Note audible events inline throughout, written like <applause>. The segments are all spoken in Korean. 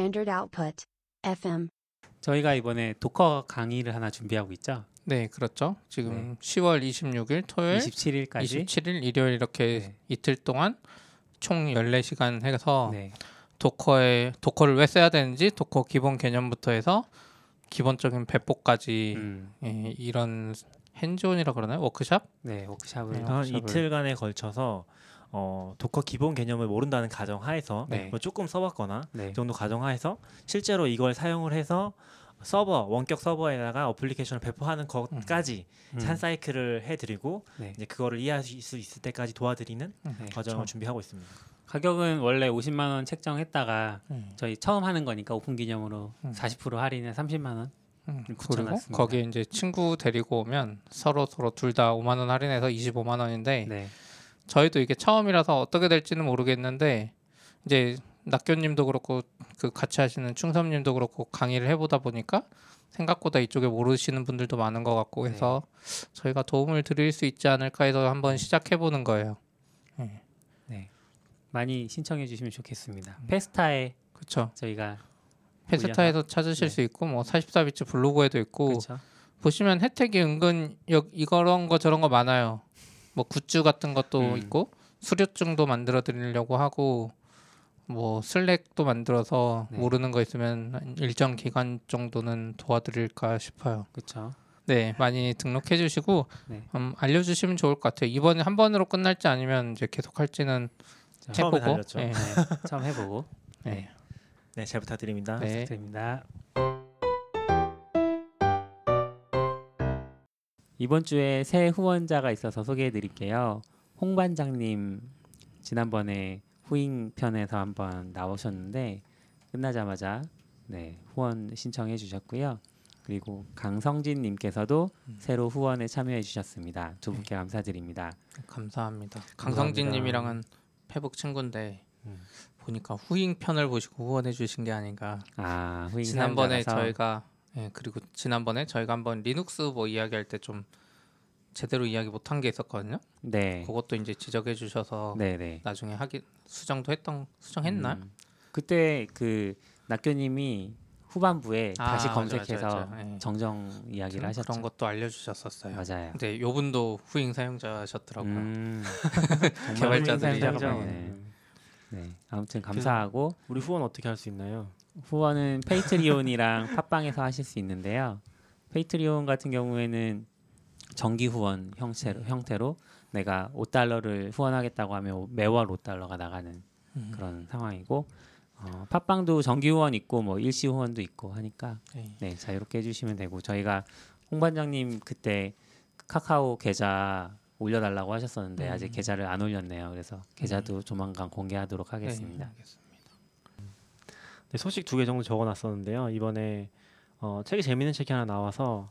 Standard Output. FM. 저희가 이번에 Docker 강의를 하나 준비하고 있죠. 네, 그렇죠. 지금 네. 10월 26일 토요일, 27일까지. 27일 일요일 이렇게 네. 이틀 동안 총 14시간 해서 네. Docker에 Docker를 왜 써야 되는지 Docker 기본 개념부터 해서 기본적인 배포까지 음, 예, 이런 hands-on이라 그러나요? 워크샵? 네, 워크샵을 네. 한 워크샵을- 이틀간에 걸쳐서 어, Docker 기본 개념을 모른다는 가정하에서 네. 뭐 조금 써봤거나 네. 이 정도 가정하에서 실제로 이걸 사용을 해서 서버 원격 서버에다가 어플리케이션을 배포하는 것까지 음, 한 사이클을 해드리고 네. 이제 그거를 이해할 수 있을 때까지 도와드리는 네. 과정을 준비하고 있습니다. 가격은 원래 50만 원 책정했다가 음. 저희 처음 하는 거니까 오픈 기념으로 음. 40% 할인해 30만 원. 음, 그리고. 거기에 이제 친구 데리고 오면 서로 서로 둘 다 5만 원 할인해서 25만 원인데 네. 저희도 이게 처음이라서 어떻게 될지는 모르겠는데 이제 낙교님도 그렇고 그 같이 하시는 충섭님도 그렇고 강의를 해보다 보니까 생각보다 이쪽에 모르시는 분들도 많은 것 같고 네. 해서 저희가 도움을 드릴 수 있지 않을까 해서 음. 한번 시작해 보는 거예요. 많이 신청해 주시면 좋겠습니다. 음. 페스타에 그렇죠. 저희가 페스타에서 찾으실 네. 수 있고 뭐 44비치 블로그에도 있고 그렇죠. 보시면 혜택이 은근 여, 이런 거 저런 거 많아요. 뭐 굿즈 같은 것도 음. 있고 수료증도 만들어 드리려고 하고 뭐 슬랙도 만들어서 네. 모르는 거 있으면 한 일정 기간 정도는 도와드릴까 싶어요. 그렇죠. 네, 많이 등록해 주시고 네. 음, 알려주시면 좋을 것 같아요. 이번에 한 번으로 끝날지 아니면 이제 계속 할지는 처음에 해보고. 달렸죠. 네, 네. <laughs> 처음 해보고 네. 네, 잘 부탁드립니다. 네. 부탁드립니다. 이번 주에 새 후원자가 있어서 소개해 드릴게요. 홍 반장님 지난번에 후잉 편에서 한번 나오셨는데 끝나자마자 네, 후원 신청해 주셨고요. 그리고 강성진 님께서도 음. 새로 후원에 참여해 주셨습니다. 두 분께 감사드립니다. 감사합니다. 감사합니다. 강성진 님이랑은 페북 친구인데 음. 보니까 후잉 편을 보시고 후원해 주신 게 아닌가. 아, 후잉 지난번에 사연자라서 저희가 예, 그리고 지난번에 저희가 한번 리눅스 뭐 이야기할 때 좀 제대로 이야기 못한 게 있었거든요. 네. 그것도 이제 지적해 주셔서 네, 네. 나중에 하기 수정도 했던 수정했나? 음, 그때 그 낙교님이 후반부에 아, 다시 맞아, 검색해서 맞아, 맞아. 예. 정정 이야기를 하셨죠. 그런 것도 알려주셨었어요. 맞아요. 근데 요분도 후잉 사용자셨더라고요. 음, <laughs> 개발자들이 사용자네. 네. 아무튼 감사하고 우리 후원 어떻게 할 수 있나요? 후원은 Patreon이랑 <laughs> 팟빵에서 하실 수 있는데요. Patreon 같은 경우에는 정기 후원 형태로, 형태로 내가 5달러를 후원하겠다고 하면 매월 5달러가 나가는 음. 그런 상황이고 어, 팟빵도 정기 후원 있고 뭐 일시 후원도 있고 하니까 네. 네 자유롭게 해주시면 되고 저희가 홍 반장님 그때 카카오 계좌 올려달라고 하셨었는데 음. 아직 계좌를 안 올렸네요. 그래서 계좌도 조만간 공개하도록 하겠습니다. 네. 네, 소식 두 개 정도 적어놨었는데요. 이번에 어, 책이 재밌는 책이 하나 나와서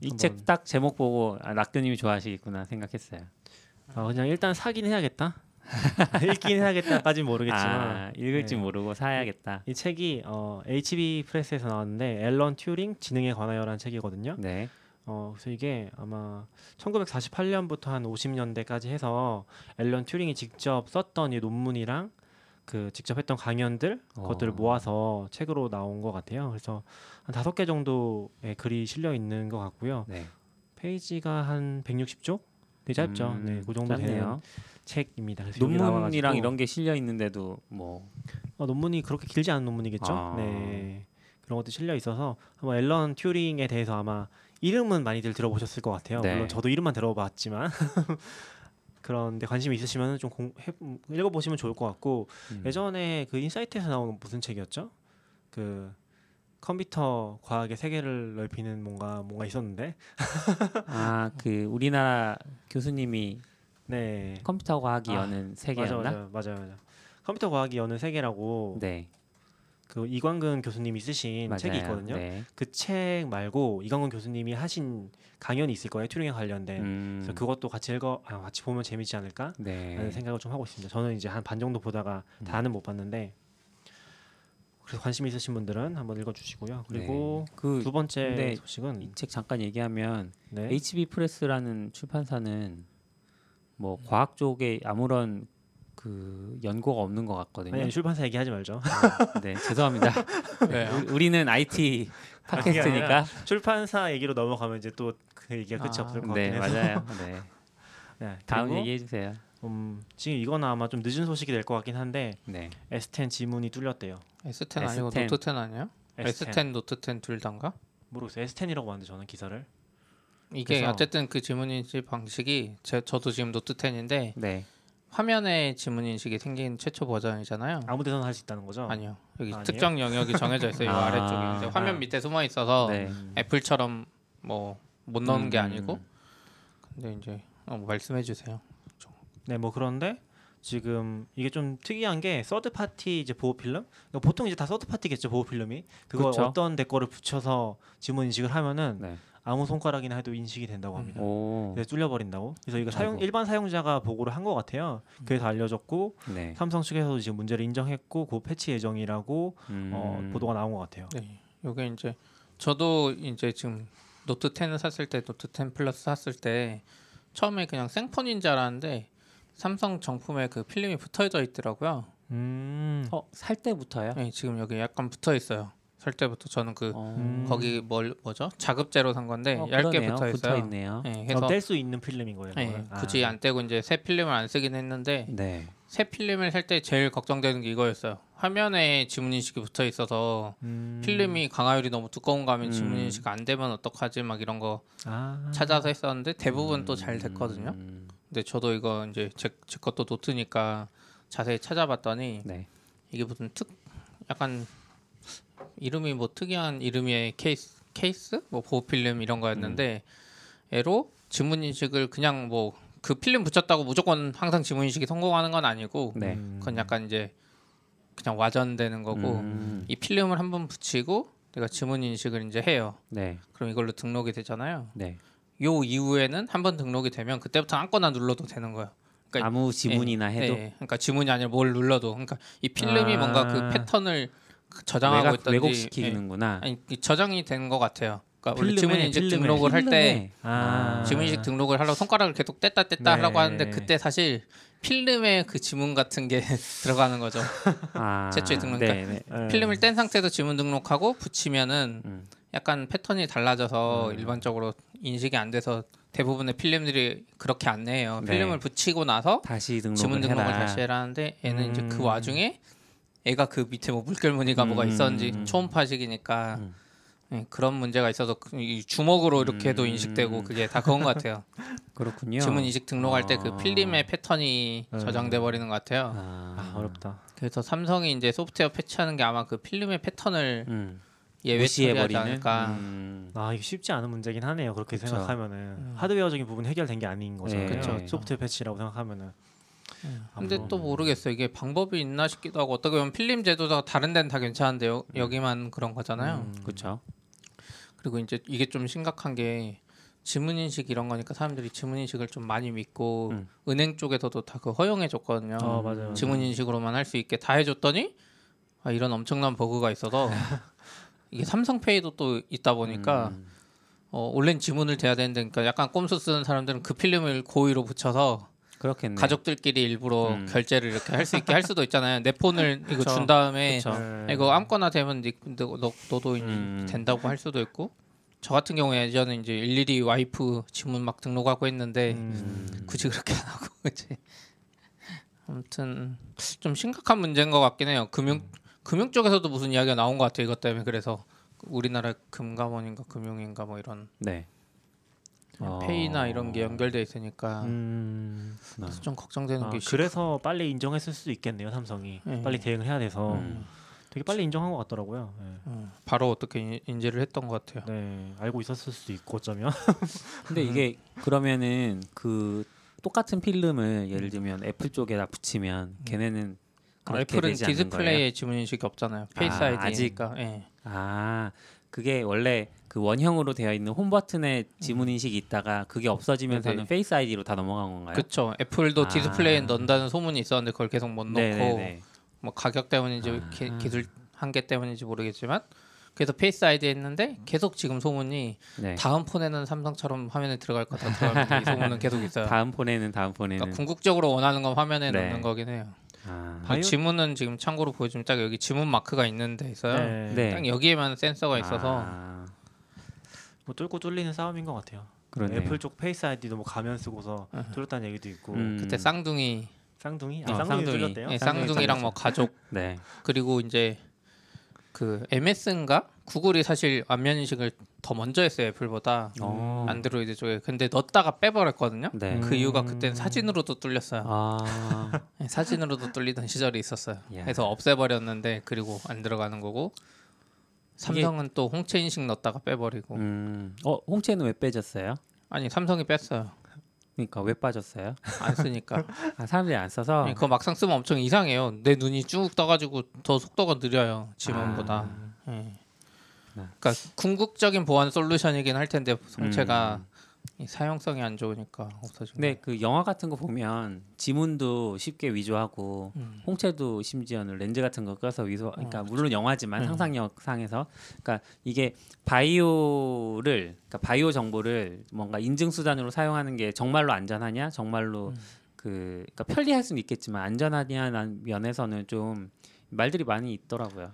이 책 딱 제목 보고 아, 낙교님이 좋아하시겠구나 생각했어요. 어, 그냥 일단 사긴 해야겠다. <laughs> 읽긴 해야겠다까지는 모르겠지만 아, 읽을지 네. 모르고 사야겠다. 이 책이 어, HB 프레스에서 나왔는데 앨런 튜링 지능에 관하여라는 책이거든요. 네, 어, 그래서 이게 아마 1948년부터 한 50년대까지 해서 앨런 튜링이 직접 썼던 이 논문이랑 그 직접 했던 강연들 그것들을 어. 모아서 책으로 나온 것 같아요. 그래서 한 다섯 개 정도의 글이 실려 있는 것 같고요. 네, 페이지가 한 160쪽? 되게 짧죠. 음, 네, 그 정도 되는 짧네요. 책입니다. 그래서 여기 논문이랑 이런 게 실려 있는데도 뭐 어, 논문이 그렇게 길지 않은 논문이겠죠. 아. 네. 그런 것도 실려 있어서 한번 앨런 튜링에 대해서 아마 이름은 많이들 들어보셨을 것 같아요. 네. 물론 저도 이름만 들어봤지만 <laughs> 그런데 관심 이 있으시면 좀 공, 해, 읽어보시면 좋을 것 같고 음. 예전에 그 인사이트에서 나온 무슨 책이었죠? 그 컴퓨터 과학의 세계를 넓히는 뭔가 뭔가 있었는데 <laughs> 아 그 우리나라 교수님이 네 컴퓨터 과학이 아, 여는 세계였나? 맞아 맞아 맞아 컴퓨터 과학이 여는 세계라고 네, 그 이광근 교수님이 쓰신 맞아요. 책이 있거든요. 네. 그책 말고 이광근 교수님이 하신 강연이 있을 거예요 튜링에 관련된 음, 그래서 그것도 같이 읽어 아, 같이 보면 재밌지 않을까 네. 라는 생각을 좀 하고 있습니다 저는 이제 한 반 정도 보다가 음. 다는 못 봤는데 그래서 관심 있으신 분들은 한번 읽어주시고요 그리고 그두 번째 소식은 이 책 잠깐 얘기하면 네. HB 프레스라는 출판사는 뭐 과학 쪽에 아무런 그 연고가 없는 것 같거든요. 아니, 출판사 얘기하지 말죠. 네, 죄송합니다. <laughs> 네. 우리- 우리는 IT <laughs> 팟캐스트니까. 출판사 얘기로 넘어가면 이제 또 그 얘기가 끝이 아, 없을 것 네, 같긴 해서. 맞아요. <laughs> 네. 네, 다음 얘기해 주세요. 음, 지금 이건 아마 좀 늦은 소식이 될 것 같긴 한데 네. S10 지문이 뚫렸대요. S10 아니고 S10. 노트 10 아니에요? S10, 노트 10둘 다인가? 모르겠어요. S10이라고 봤는데 저는 기사를. 이게 어쨌든 그 지문 인식 방식이 제, 저도 지금 노트 10인데 네. 화면에 지문 인식이 생긴 최초 버전이잖아요. 아무 데서나 할 수 있다는 거죠? 아니요. 여기 아니에요? 특정 영역이 정해져 있어요. 이 아. 아래쪽에. 화면 아. 밑에 숨어 있어서 네. 음. 애플처럼 뭐 못 넣는 게 음, 아니고 근데 이제 어, 뭐 말씀해 주세요. 네, 뭐 그런데 지금 이게 좀 특이한 게 third party 이제 보호 필름. 보통 이제 다 third party겠죠 보호 필름이. 그거 그쵸. 어떤 데 거를 붙여서 지문 인식을 하면은 네. 아무 손가락이나 해도 인식이 된다고 합니다. 오. 그래서 뚫려 버린다고. 그래서 이거 사용 아이고. 일반 사용자가 보고를 한 것 같아요. 그래서 알려졌고 네. 삼성 측에서도 지금 문제를 인정했고 그 패치 예정이라고 음. 어, 보도가 나온 것 같아요. 네. 요게 이제 저도 이제 지금 노트 10을 샀을 때 노트 10 플러스 샀을 때 처음에 그냥 생폰인 줄 알았는데 삼성 정품에 그 필름이 붙어져 있더라고요. 음. 어, 살 때부터요? 네, 지금 여기 약간 붙어 있어요. 살 때부터 저는 그 어. 음. 거기 뭘 뭐죠? 자급제로 산 건데 어, 얇게 그러네요. 붙어 있어요. 있네요. 네, 그럼 해서 뗄수 있는 필름인 거예요. 네? 굳이 아. 안 떼고 이제 새 필름을 안 쓰긴 했는데 네. 새 필름을 살 때 제일 걱정되는 게 이거였어요. 화면에 지문 인식이 붙어 있어서 음. 필름이 강화율이 너무 두꺼운 거 하면 지문 음. 인식 안 되면 어떡하지 막 이런 거 아. 찾아서 했었는데 대부분 또잘 됐거든요. 음. 근데 저도 이거 이제 제, 제 것도 노트니까 자세히 찾아봤더니 네. 이게 무슨 특 약간 이름이 뭐 특이한 이름의 케이스 케이스 뭐 보호 필름 이런 거였는데 애로 지문 인식을 그냥 뭐 그 필름 붙였다고 무조건 항상 지문 인식이 성공하는 건 아니고 네. 음. 그건 약간 이제 그냥 와전되는 거고 음. 이 필름을 한번 붙이고 내가 지문 인식을 이제 해요. 네. 그럼 이걸로 등록이 되잖아요. 네. 요 이후에는 한번 등록이 되면 그때부터 아무거나 눌러도 되는 거예요. 그러니까 아무 지문이나 네, 해도 네. 그러니까 지문이 아니라 뭘 눌러도 그러니까 이 필름이 아. 뭔가 그 패턴을 그 저장하고 있던지 왜곡시키는구나. 예. 아니 이 저장이 된 것 같아요. 그러니까 원래 필름에, 지문 인식 필름에. 등록을 할때 필름에. 아. 지문 인식 등록을 하려고 손가락을 계속 뗐다 뗐다 네. 하라고 하는데 그때 사실 필름에 그 지문 같은 게 <laughs> 들어가는 거죠. 아. 최초에 등록. 네, 네. 네. 필름을 뗀 상태에서 지문 등록하고 붙이면은 음. 약간 패턴이 달라져서 음. 일반적으로 인식이 안 돼서 대부분의 필름들이 그렇게 안내해요. 네. 필름을 붙이고 나서 다시 등록을 지문 등록을 해라. 다시 해라는데 얘는 이제 그 음. 와중에 애가 그 밑에 뭐 물결 무늬가 뭐가 음, 있었는지 음. 초음파식이니까 음. 예, 그런 문제가 있어서 그- 이 주먹으로 이렇게도 음. 인식되고 그게 다 그건 것 같아요. <laughs> 그렇군요. 지문 인식 등록할 때그 아. 필름의 패턴이 음. 저장돼 버리는 것 같아요. 아, 아, 어렵다. 그래서 삼성이 이제 소프트웨어 패치하는 게 아마 그 필름의 패턴을 음. 예외 처리하지. 않을까. 음. 아 이게 쉽지 않은 문제긴 하네요. 그렇게 그쵸. 생각하면은 하드웨어적인 부분 해결된 게 아닌 거잖아요. 네. 소프트웨어 패치라고 생각하면은. 근데 아, 또 모르겠어요. 이게 방법이 있나 싶기도 하고 어떻게 보면 필름 제도가 다른 데는 다 괜찮은데 요, 여기만 그런 거잖아요. 음. 그렇죠. 그리고 이제 이게 좀 심각한 게 지문 인식 이런 거니까 사람들이 지문 인식을 좀 많이 믿고 음. 은행 쪽에서도 다 그 허용해 줬거든요. 어 맞아요. 지문 인식으로만 할 수 있게 다 해줬더니 아, 이런 엄청난 버그가 있어서 <laughs> 이게 삼성페이도 또 있다 보니까 음. 어, 원래는 지문을 대야 되는데 그러니까 약간 꼼수 쓰는 사람들은 그 필름을 고의로 붙여서 그렇겠네. 가족들끼리 일부러 음. 결제를 이렇게 할 수 있게 할 수도 있잖아요. 내 폰을 <laughs> 이거 그쵸. 준 다음에 그쵸. 네. 이거 아무거나 되면 니, 너, 너, 너도 음. 된다고 할 수도 있고 저 같은 경우에 예전에 이제 일일이 와이프 지문 막 등록하고 했는데 음. 굳이 그렇게 안 하고 <laughs> 이제 아무튼 좀 심각한 문제인 것 같긴 해요. 금융 금융 쪽에서도 무슨 이야기가 나온 것 같아요. 이것 때문에 그래서 우리나라 금감원인가 금융인가 뭐 이런 네. 어. 페이나 이런 게 연결돼 있으니까 음. 그래서 좀 걱정되는 아, 게 있- 그래서 빨리 인정했을 수도 있겠네요 삼성이 네. 빨리 대응을 해야 돼서 음. 되게 빨리 인정한 것 같더라고요. 네. 음, 바로 어떻게 인- 인지를 했던 것 같아요. 네, 알고 있었을 수도 있고 어쩌면 <laughs> 근데 이게 그러면은 그 똑같은 필름을 예를 들면 애플 쪽에다 붙이면 걔네는 그렇게 애플은 되지 않는 거예요? 디스플레이에 지문 인식이 없잖아요. Face 아, ID니까. 예. 아 그게 원래 그 원형으로 되어 있는 홈 버튼에 지문 인식이 있다가 그게 없어지면서는 네네. Face ID로 다 넘어간 건가요? 그렇죠. 애플도 아. 디스플레이에 넣는다는 소문이 있었는데 그걸 계속 못 넣고 네네네. 뭐 가격 때문인지 아. 기, 기술 한계 때문인지 모르겠지만 그래서 Face ID 했는데 계속 지금 소문이 네. 다음 폰에는 삼성처럼 화면에 들어갈 들어갈 거다 이 소문은 계속 있어요. <laughs> 다음 폰에는 다음 폰에는 그러니까 궁극적으로 원하는 건 화면에 네. 넣는 거긴 해요. 아, 그 지문은 지금 참고로 보여주면 딱 여기 지문 마크가 있는 데 있어요. 네. 네. 딱 여기에만 센서가 있어서 아, 뭐 뚫고 뚫리는 싸움인 것 같아요. 그러네요. 애플 쪽 Face ID도 뭐 가면 쓰고서 어허. 뚫었다는 얘기도 있고 음. 그때 쌍둥이, 쌍둥이, 어, 아, 쌍둥이 뚫렸대요. 네, 쌍둥이 랑 뭐 가족 네. 그리고 이제 그 MS인가 구글이 사실 안면 인식을 더 먼저 했어요 애플보다 어. 안드로이드 쪽에 근데 넣었다가 빼버렸거든요. 네. 그 이유가 음. 그때는 사진으로도 뚫렸어요. 아. <laughs> 네, 사진으로도 뚫리던 시절이 있었어요. 야. 그래서 없애버렸는데 그리고 안 들어가는 거고 삼성은 또 홍채 인식 넣었다가 빼버리고 음. 어, 홍채는 왜 빼졌어요? 아니 삼성이 뺐어요. 그러니까 왜 빠졌어요? 안 쓰니까 <laughs> 아, 사람들이 안 써서. 네, 그거 막상 쓰면 엄청 이상해요. 내 눈이 쭉 떠가지고 더 속도가 느려요 지문보다. 아. 예. 아. 그러니까 궁극적인 보안 솔루션이긴 할 텐데 송채가 음. 이 사용성이 안 좋으니까 근데 거예요. 그 영화 같은 거 보면 지문도 쉽게 위조하고 음. 홍채도 심지어는 렌즈 같은 거 껴서 위조 그러니까 어, 물론 영화지만 음. 상상력 상에서 그러니까 이게 바이오를 그러니까 바이오 정보를 뭔가 인증 수단으로 사용하는 게 정말로 안전하냐 정말로 음. 그 그러니까 편리할 수는 있겠지만 안전하냐는 면에서는 좀 말들이 많이 있더라고요.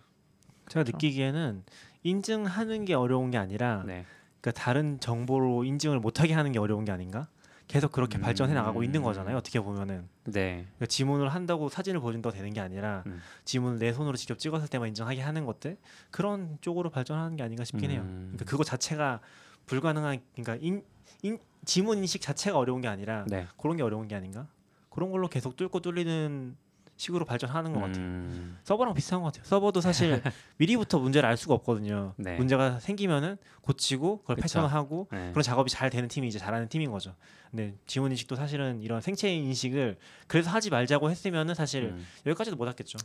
제가 느끼기에는 인증하는 게 어려운 게 아니라 네. 그러니까 다른 정보로 인증을 못하게 하는 게 어려운 게 아닌가? 계속 그렇게 음. 발전해 나가고 있는 거잖아요. 어떻게 보면은 네. 그러니까 지문을 한다고 사진을 보여준다고 되는 게 아니라 음. 지문을 내 손으로 직접 찍었을 때만 인정하게 하는 것들 그런 쪽으로 발전하는 게 아닌가 싶긴 해요. 음. 그러니까 그거 자체가 불가능한 그러니까 인, 인 지문 인식 자체가 어려운 게 아니라 네. 그런 게 어려운 게 아닌가? 그런 걸로 계속 뚫고 뚫리는 식으로 발전하는 것 같아요. 음. 서버랑 비슷한 것 같아요. 서버도 사실 <laughs> 미리부터 문제를 알 수가 없거든요. 네. 문제가 생기면은 고치고 그걸 그쵸. 패턴하고 네. 그런 작업이 잘 되는 팀이 이제 잘하는 팀인 거죠. 근데 지문 인식도 사실은 이런 생체 인식을 그래서 하지 말자고 했으면은 사실 음. 여기까지도 못 왔겠죠.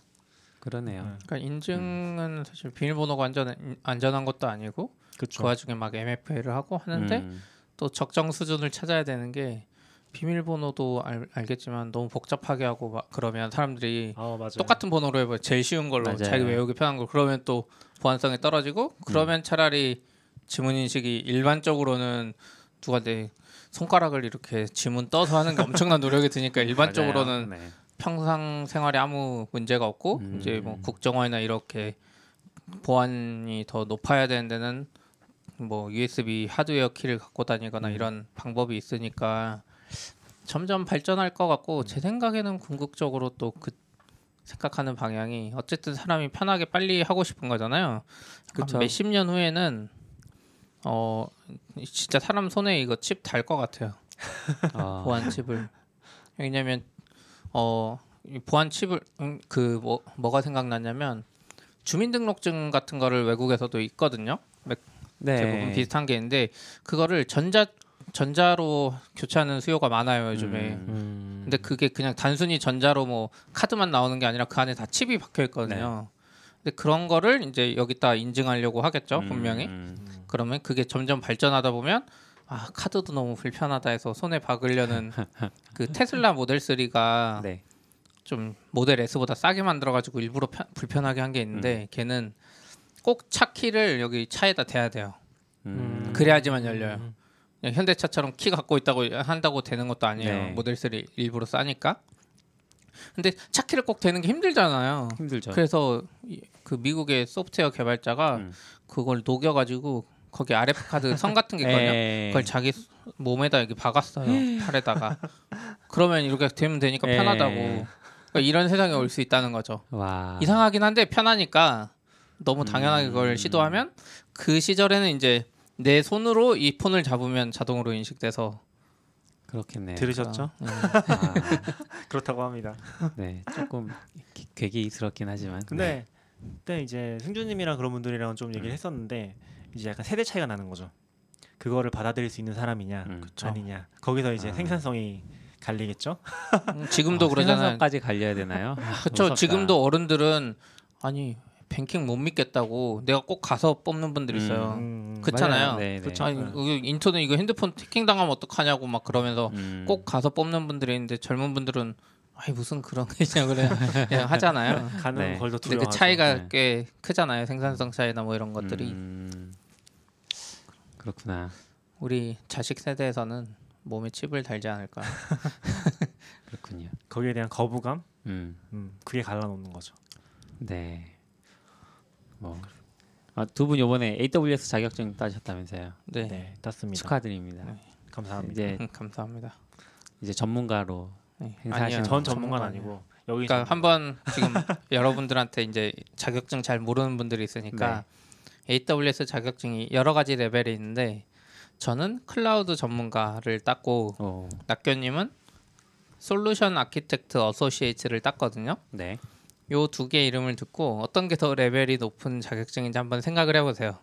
그러네요. 네. 그러니까 인증은 사실 비밀번호가 안전 안전한 것도 아니고 그렇죠. 그 와중에 막 MFA를 하고 하는데 음. 또 적정 수준을 찾아야 되는 게 비밀번호도 알, 알겠지만 너무 복잡하게 하고 막 그러면 사람들이 아. 똑같은 번호로 해봐 제일 쉬운 걸로 맞아요. 자기 외우기 편한 걸 그러면 또 보안성이 떨어지고 음. 그러면 차라리 지문 인식이 일반적으로는 누가 내 손가락을 이렇게 지문 떠서 하는 게 엄청난 노력이 드니까 <laughs> 일반적으로는. 네. 평상 생활에 아무 문제가 없고 음. 이제 뭐 국정화나 이렇게 보안이 더 높아야 되는 데는 뭐 USB 하드웨어 키를 갖고 다니거나 음. 이런 방법이 있으니까 점점 발전할 것 같고 제 생각에는 궁극적으로 또 그 생각하는 방향이 어쨌든 사람이 편하게 빨리 하고 싶은 거잖아요. 그쵸. 몇십 년 후에는 어 진짜 사람 손에 이거 칩 달 것 같아요. <laughs> 아. 보안 칩을 왜냐면 어이 보안 칩을 음, 그뭐 뭐가 생각나냐면 주민등록증 같은 거를 외국에서도 있거든요. 네. 대부분 비슷한 게 있는데 그거를 전자 전자로 교체하는 수요가 많아요 요즘에. 음. 음. 근데 그게 그냥 단순히 전자로 뭐 카드만 나오는 게 아니라 그 안에 다 칩이 박혀 있거든요. 근데 그런 거를 이제 여기다 인증하려고 하겠죠 분명히. 음. 그러면 그게 점점 발전하다 보면 아 카드도 너무 불편하다 해서 손에 박으려는 <laughs> 그 테슬라 모델 3가 네. 좀 모델 S보다 싸게 만들어가지고 일부러 편- 불편하게 한 게 있는데 음. 걔는 꼭 차 키를 여기 차에다 대야 돼요. 음. 그래야지만 열려요. 현대차처럼 키 갖고 있다고 한다고 되는 것도 아니에요. 네. 모델 3 일부러 싸니까. 근데 차 키를 꼭 대는 게 힘들잖아요. 힘들죠. 그래서 이- 그 미국의 소프트웨어 개발자가 음. 그걸 녹여가지고 거기 RF 카드 선 같은 게 <laughs> 있거든요. 에. 그걸 자기 수- 몸에다 이렇게 박았어요. 팔에다가. 그러면 이렇게 되면 되니까 에. 편하다고. 그러니까 이런 세상에 올 수 있다는 거죠. 와. 이상하긴 한데 편하니까 너무 당연하게 그걸 음. 시도하면 그 시절에는 이제 내 손으로 이 폰을 잡으면 자동으로 인식돼서 그렇겠네요. 들으셨죠? 음. 아, <laughs> 그렇다고 합니다. 네. 조금 기- 괴기스럽긴 하지만. 근데 그때 이제 승주님이랑 그런 분들이랑 좀 얘기를 음. 했었는데 이제 약간 세대 차이가 나는 거죠. 그거를 받아들일 수 있는 사람이냐 음. 아니냐 거기서 이제 아. 생산성이 갈리겠죠. 음, 지금도 아, 그러잖아요. 생산성까지 갈려야 되나요? 그렇죠. 지금도 어른들은 아니 뱅킹 못 믿겠다고 내가 꼭 가서 뽑는 분들 있어요. 음, 그렇잖아요. 맞아요. 네, 네. 그쵸. 아니 이거 인터넷 이거 핸드폰 해킹 당하면 어떡하냐고 막 그러면서 음. 꼭 가서 뽑는 분들이 있는데 젊은 분들은 아니 무슨 그런 그냥 그래 그냥 하잖아요. 가는 네. 걸더 근데 두려워하죠. 그 차이가 네. 꽤 크잖아요. 생산성 차이나 뭐 이런 것들이 음, 그렇구나. 우리 자식 세대에서는 몸에 칩을 달지 않을까. <laughs> 그렇군요. 거기에 대한 거부감, 음, 음, 그게 갈라놓는 거죠. 네. 뭐. 아, 두분 이번에 AWS 자격증 따셨다면서요? 네, 네, 땄습니다. 축하드립니다. 네. 감사합니다. 이제 음, <laughs> 감사합니다. 이제 전문가로 네. 아니요, 전 전문가. 아니고 여기 그러니까 한번 지금 <laughs> 여러분들한테 이제 자격증 잘 모르는 분들이 있으니까 AWS 자격증이 여러 가지 레벨이 있는데 저는 클라우드 전문가를 땄고 오, 낙교님은 Solution Architect Associate를 땄거든요. 네. 요 두 개 이름을 듣고 어떤 게 더 레벨이 높은 자격증인지 한번 생각을 해보세요.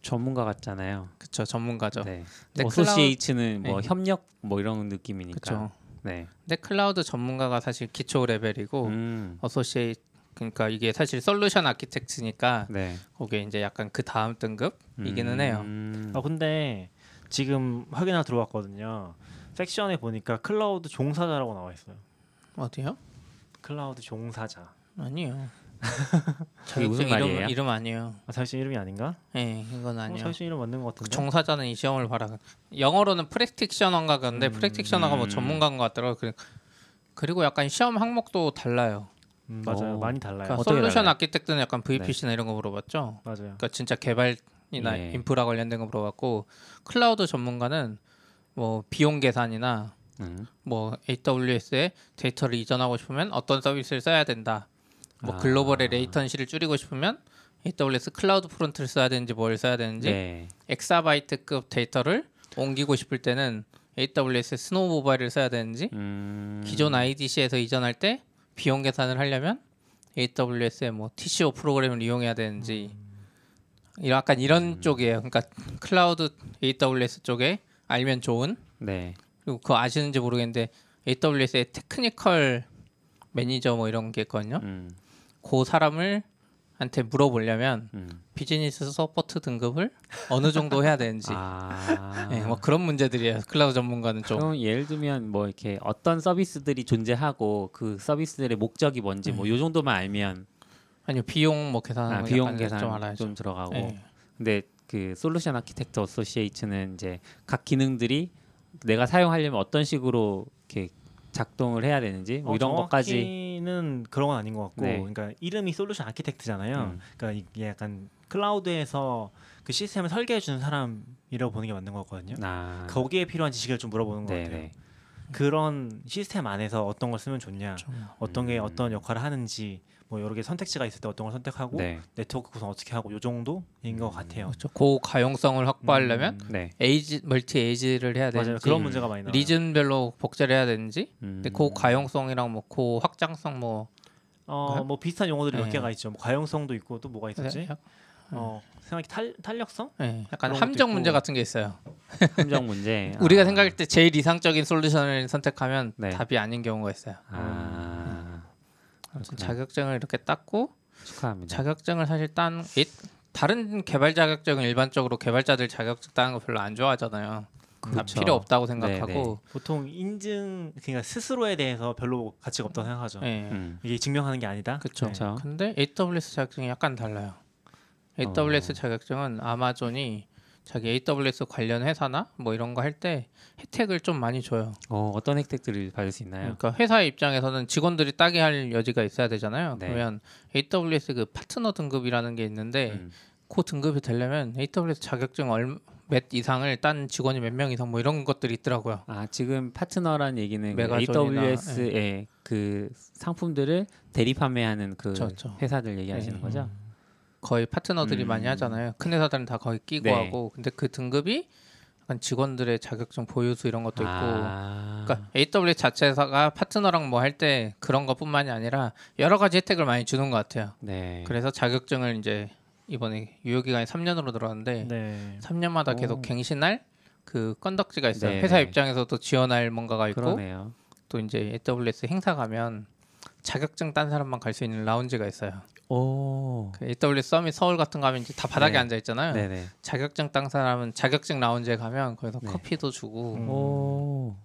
전문가 같잖아요. 그쵸 전문가죠. 네. 근데 Associate는 뭐 네. 협력 뭐 이런 느낌이니까. 그쵸. 네. 근데 클라우드 전문가가 사실 기초 레벨이고 음, Associate 그러니까 이게 사실 Solution Architect니까 네. 그게 이제 약간 그 다음 등급이기는 해요. 음, 아 근데 지금 확인하 들어왔거든요. 섹션에 보니까 클라우드 종사자라고 나와 있어요. 어디요? 클라우드 종사자. 아니요. 그게 <laughs> 무슨 자격증 말이에요? 이름, 이름 아니에요. 아, 자격증 이름이 아닌가? 예, 이건 어, 아니에요. 자격증 이름 맞는 것 같은데. 종사자는 이 시험을 봐라. 영어로는 practitioner인가 그런데 음. practitioner가 뭐 음. 전문가인 것 같더라고요. 그리- 그리고 약간 시험 항목도 달라요. 음, 맞아요. 오. 많이 달라요. 그러니까 어떻게 솔루션 달라요? Architect는 약간 VPC나 이런 거 물어봤죠. 맞아요. 그러니까 진짜 개발이나 예. 인프라 관련된 거 물어봤고 클라우드 전문가는 뭐 비용 계산이나 음. 뭐 AWS에 데이터를 이전하고 싶으면 어떤 서비스를 써야 된다. 뭐 아. 글로벌의 latency를 줄이고 싶으면 AWS CloudFront를 써야 되는지 뭘 써야 되는지 네. 엑사바이트급 데이터를 옮기고 싶을 때는 AWS Snowmobile을 써야 되는지 음, 기존 IDC에서 이전할 때 비용 계산을 하려면 AWS의 뭐 TCO 프로그램을 이용해야 되는지 약간 이런 쪽이에요. 그러니까 클라우드 AWS 쪽에 알면 좋은 네. 그리고 그거 아시는지 모르겠는데 AWS의 technical manager 뭐 이런 게 있거든요. 음, 그 사람을 한테 물어보려면 음. business support 등급을 어느 정도 해야 되는지 <laughs> 아. 네, 뭐 그런 문제들이에요. 클라우드 전문가는 좀 그럼 예를 들면 뭐 이렇게 어떤 서비스들이 존재하고 그 서비스들의 목적이 뭔지 뭐요 정도만 알면 아니요 비용 뭐 계산하는 아, 거 비용 계산 좀 알아야죠. 좀 들어가고 네. 근데 그 Solution Architect Associate는 이제 각 기능들이 내가 사용하려면 어떤 식으로 이렇게 작동을 해야 되는지 뭐 어, 이런 것까지 정확히는 그런 건 아닌 것 같고, 네. 그러니까 이름이 솔루션 아키텍트잖아요. 음. 그러니까 이게 약간 클라우드에서 그 시스템을 설계해 주는 사람이라고 보는 게 맞는 거거든요. 아, 거기에 필요한 지식을 좀 물어보는 것 네, 같아요. 네. 그런 시스템 안에서 어떤 걸 쓰면 좋냐, 좀, 어떤 게 음. 어떤 역할을 하는지, 뭐 여러 개 선택지가 있을 때 어떤 걸 선택하고 네. 네트워크 구성 어떻게 하고 요 정도인 것 같아요. 그렇죠. 고 가용성을 확보하려면 음, 네. 에이지 멀티 에이지를 해야 맞아요. 되는지 그런 문제가 많이 나와요. 리즌별로 복제를 해야 되는지 음. 근데 고 가용성이랑 뭐고 확장성 뭐 어, 뭐 비슷한 용어들이 몇 네. 개가 있죠. 뭐 가용성도 있고 또 뭐가 있었지? 약- 어, 생각이 탈 탄력성? 네, 약간 함정. 문제 같은 게 있어요. 함정 문제. <laughs> 우리가 아. 생각할 때 제일 이상적인 솔루션을 선택하면 네. 답이 아닌 경우가 있어요. 아, 아무튼 그렇구나. 자격증을 이렇게 땄고 축하합니다. 자격증을 사실 딴 이- 다른 개발 자격증은 일반적으로 개발자들 자격증 따는 거 별로 안 좋아하잖아요. 다 그렇죠. 필요 없다고 네, 생각하고 보통 인증 그러니까 스스로에 대해서 별로 가치가 없다고 생각하죠. 네. 음. 이게 증명하는 게 아니다. 그쵸. 네. 그렇죠. 근데 AWS 자격증이 약간 달라요. AWS 어. 자격증은 아마존이 자기 AWS 관련 회사나 뭐 이런 거 할 때 혜택을 좀 많이 줘요. 어, 어떤 혜택들을 받을 수 있나요? 그러니까 회사의 입장에서는 직원들이 따게 할 여지가 있어야 되잖아요. 네. 그러면 AWS 그 파트너 등급이라는 게 있는데 음. 그 등급이 되려면 AWS 자격증 얼, 몇 이상을 딴 직원이 몇 명 이상 뭐 이런 것들이 있더라고요. 아 지금 파트너란 얘기는 그 메가존이나, AWS의 그 상품들을 대리 판매하는 그 그쵸, 그쵸. 회사들 얘기하시는 네. 거죠? 거의 파트너들이 음. 많이 하잖아요. 큰 회사들은 다 거의 끼고 네. 하고 근데 그 등급이 약간 직원들의 자격증 보유수 이런 것도 있고 아, 그러니까 AWS 자체가 파트너랑 뭐 할 때 그런 것뿐만이 아니라 여러 가지 혜택을 많이 주는 것 같아요. 네. 그래서 자격증을 이제 이번에 유효 기간이 3년으로 들어왔는데 네. 3년마다 계속 오. 갱신할 그 건덕지가 있어요. 네, 회사 네. 입장에서도 지원할 뭔가가 있고 그러네요. 또 이제 AWS 행사 가면 자격증 딴 사람만 갈 수 있는 라운지가 있어요. 오. 그 AWS 서밋 서울 같은 거 하면 이제 다 바닥에 네. 앉아 있잖아요. 네네. 자격증 딴 사람은 자격증 라운지에 가면 거기서 네. 커피도 주고 음. 오.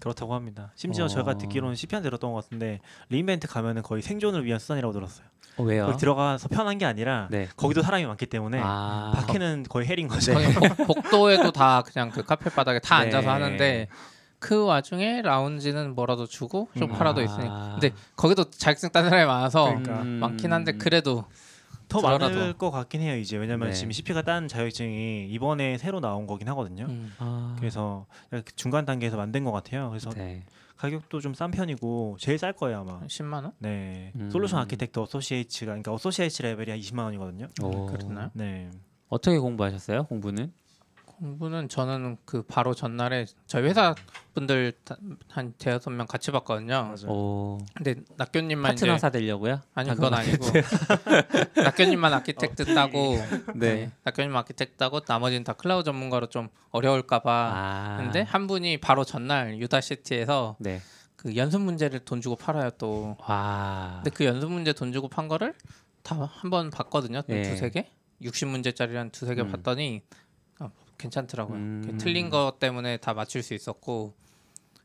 그렇다고 합니다. 심지어 어. 제가 듣기로는 CP한테 들었던 것 같은데 re:Invent 가면은 거의 생존을 위한 수단이라고 들었어요. 어, 왜요? 거기 들어가서 편한 게 아니라 네. 거기도 사람이 많기 때문에 아, 밖에는 거의 hell인 거죠. <laughs> 복- 복도에도 다 그냥 그 카페 바닥에 다 네. 앉아서 하는데 그 와중에 라운지는 뭐라도 주고 쇼파라도 아. 있으니까 근데 거기도 자격증 딴 사람이 많아서 그러니까. 음. 많긴 한데 그래도 더. 많을 것 같긴 해요. 이제 왜냐면 네. 지금 CP가 딴 자격증이 이번에 새로 나온 거긴 하거든요. 음. 아, 그래서 중간 단계에서 만든 것 같아요. 그래서 네. 가격도 좀 싼 편이고 제일 쌀 거예요 아마. 10만 원? 네. 음. Solution Architect Associate가 그러니까 Associate 레벨이 한 20만 원이거든요. 오. 그렇나요? 네. 어떻게 공부하셨어요? 공부는? 공부는 저는 그 바로 전날에 저희 회사 분들 다- 한 대여섯 명 같이 봤거든요. 맞아요. 오, 근데 낙교님만 이제 파트너 사되려고요? 아니 그건 아니고 <laughs> 낙교님만 Architect 따고 네. 낙교님 Architect 따고 나머지는 다 클라우드 전문가로 좀 어려울까봐 아, 근데 한 분이 바로 전날 Udacity에서 네. 그 연습 문제를 돈 주고 팔아요 또. 와, 근데 그 연습 문제 돈 주고 판 거를 다 한 번 봤거든요. 예. 두세 개? 60문제짜리 한 두세 개 음. 봤더니 아, 괜찮더라고요. 음. 그 틀린 거 때문에 다 맞출 수 있었고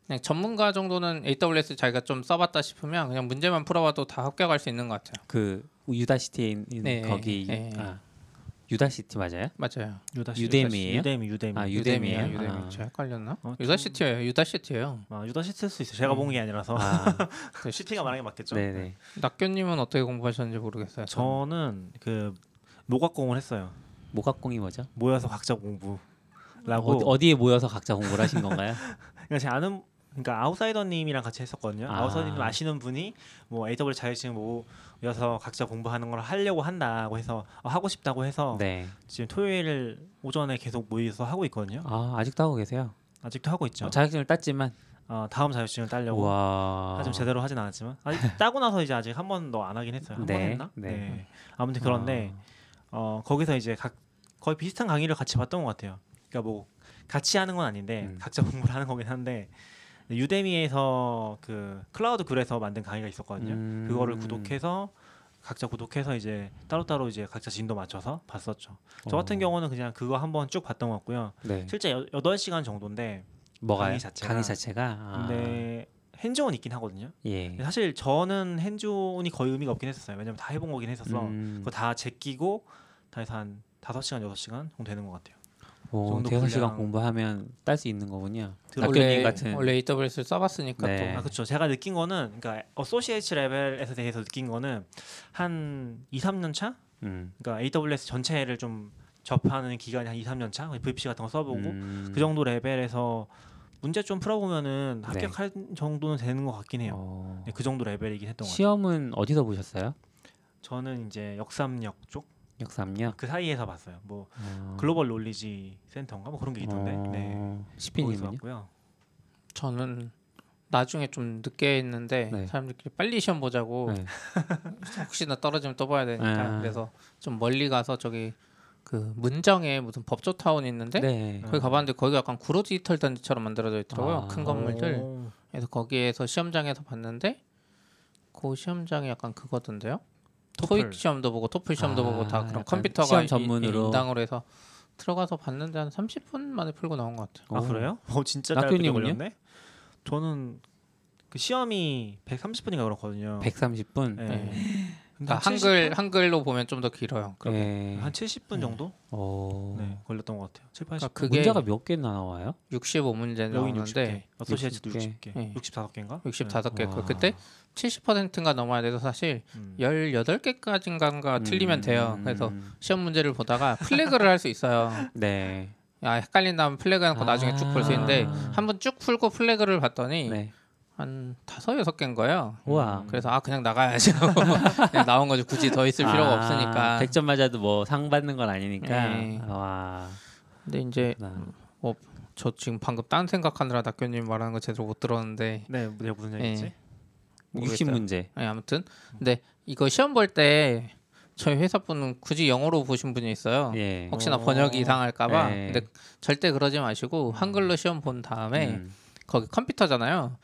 그냥 전문가 정도는 AWS 자기가 좀 써봤다 싶으면 그냥 문제만 풀어봐도 다 합격할 수 있는 것 같아요. 그 유다시티에 있는 네, 거기 네. 아, 유다시티 맞아요? 맞아요. 유다시 유데미예요? 유데미 유데미. 아, 유- 유데미예요. 유데미. 아. 제가 헷갈렸나? 어, 유다시티예요. 유다시티예요. 아, 유다시트일 수 있어요. 제가 본 게 아니라서 아, <laughs> 그 CP가 말하는 게 맞겠죠. 네네. 낙교님은 어떻게 공부하셨는지 모르겠어요. 저는 그 노각공을 했어요. 모각공이 뭐죠? 모여서 각자 공부라고. 어디, 어디에 모여서 각자 공부를 하신 건가요? <laughs> 그러니까 제가 아는 그러니까 아웃사이더님이랑 같이 했었거든요. 아. 아. 웃사이더님 아시는 분이 뭐 AW 자격증 모여서 각자 공부하는 걸 하려고 한다고 해서 어, 하고 싶다고 해서 네. 지금 토요일 오전에 계속 모여서 하고 있거든요. 아 아직도 하고 계세요? 아직도 하고 있죠. 어, 자격증을 땄지만 어, 다음 자격증을 따려고 와. 아직 제대로 하진 않았지만 아직 <laughs> 따고 나서 이제 아직 한번더안 하긴 했어요. 한번 네, 했나? 네. 네. 아무튼 그런데 어, 거기서 이제 각 거의 비슷한 강의를 같이 봤던 것 같아요. 그러니까 뭐 같이 하는 건 아닌데 음. 각자 공부를 하는 거긴 한데 유데미에서 그 클라우드 글에서 만든 강의가 있었거든요. 음. 그거를 구독해서 각자 구독해서 이제 따로따로 이제 각자 진도 맞춰서 봤었죠. 저 같은 어. 경우는 그냥 그거 한번 쭉 봤던 것 같고요. 네. 실제 여, 8시간 정도인데 뭐가요? 강의 자체가- 강의 자체가 아, 근데 핸즈온 있긴 하거든요. 예. 사실 저는 핸즈온이 거의 의미가 없긴 했었어요. 왜냐면 다 해본 거긴 했어서 음. 그거 다 제끼고 다 해서 한 5시간 6시간 정도 되는 것 같아요. 오, 정도 대여섯 시간. 공부하면 딸 수 있는 거군요. 원래 같은 원래 AWS를 써봤으니까 네. 또 아 그렇죠. 제가 느낀 거는 그러니까 어소시에이츠 레벨에서 대해서 느낀 거는 한 2, 3년 차? 음. 그러니까 AWS 전체를 좀 접하는 기간이 한 2, 3년 차. VPC 같은 거 써보고 음. 그 정도 레벨에서 문제 좀 풀어보면은 네. 합격할 정도는 되는 것 같긴 해요. 어. 네, 그 정도 레벨이긴 했던 것 같아요. 시험은 어디서 보셨어요? 저는 이제 역삼역 쪽그 역삼요. 사이에서 봤어요. 뭐 어. 글로벌 놀리지 센터인가 뭐 그런 게 있던데. 네. 어. 거기서 시피님은요? 봤고요. 저는 나중에 좀 늦게 했는데 네. 사람들끼리 빨리 시험 보자고 네. <laughs> 혹시나 떨어지면 또 봐야 되니까 아. 그래서 좀 멀리 가서 저기 그 문정에 무슨 법조타운이 있는데 네. 거기 가봤는데 거기가 약간 구로 디지털 단지처럼 만들어져 있더라고요 아. 큰 건물들 오. 그래서 거기에서 시험장에서 봤는데 그 시험장이 약간 그거던데요 토익. 시험도 보고 토플 시험도 아, 보고 다 그런 컴퓨터가 전문으로. 인당으로 해서 들어가서 봤는데 한 30분 만에 풀고 나온 것 같아요 아 오. 그래요? 어 진짜 짧게? 걸렸네. 저는 그 시험이 130분인가 그렇거든요. 130분. 네. 그러니까 한 한글 70분? 한글로 보면 좀 더 길어요 그럼 네. 한 70분 정도 오. 네, 걸렸던 것 같아요. 7, 80분. 그러니까 그게 문제가 몇 개나 나와요? 65문제 여긴 나오는데 60개, 어소시에이츠도 60 60개, 네. 65개인가? 65개 와. 그 그때 70%인가 넘어야 돼서 사실 음. 18개까지인가 틀리면 돼요. 그래서 음. 시험 문제를 보다가 플래그를 할 수 있어요. <laughs> 네. 야 헷갈린다면 플래그 해놓고 나중에 쭉 볼 수 있는데 아. 한번 쭉 풀고 플래그를 봤더니 네. 한 다섯 여섯 개인 거예요. 우와. 그래서 아 그냥 나가야지 하고 <laughs> 그냥 나온 거지 굳이 더 있을 필요가 아, 없으니까. 100점 맞아도 뭐 상 받는 건 아니니까. 네. 와. 근데 이제 나. 저 지금 방금 딴 생각하느라 낙교님 말하는 거 제대로 못 들었는데 네, 내가 무슨 예. 얘기지? 모르겠어요. 60문제. 아니, 아무튼 근데 이거 시험 볼 때 저희 회사 분은 굳이 영어로 보신 분이 있어요. 예. 혹시나 어. 번역이 이상할까봐. 네. 근데 절대 그러지 마시고 한글로 시험 본 다음에 음. 거기 컴퓨터잖아요.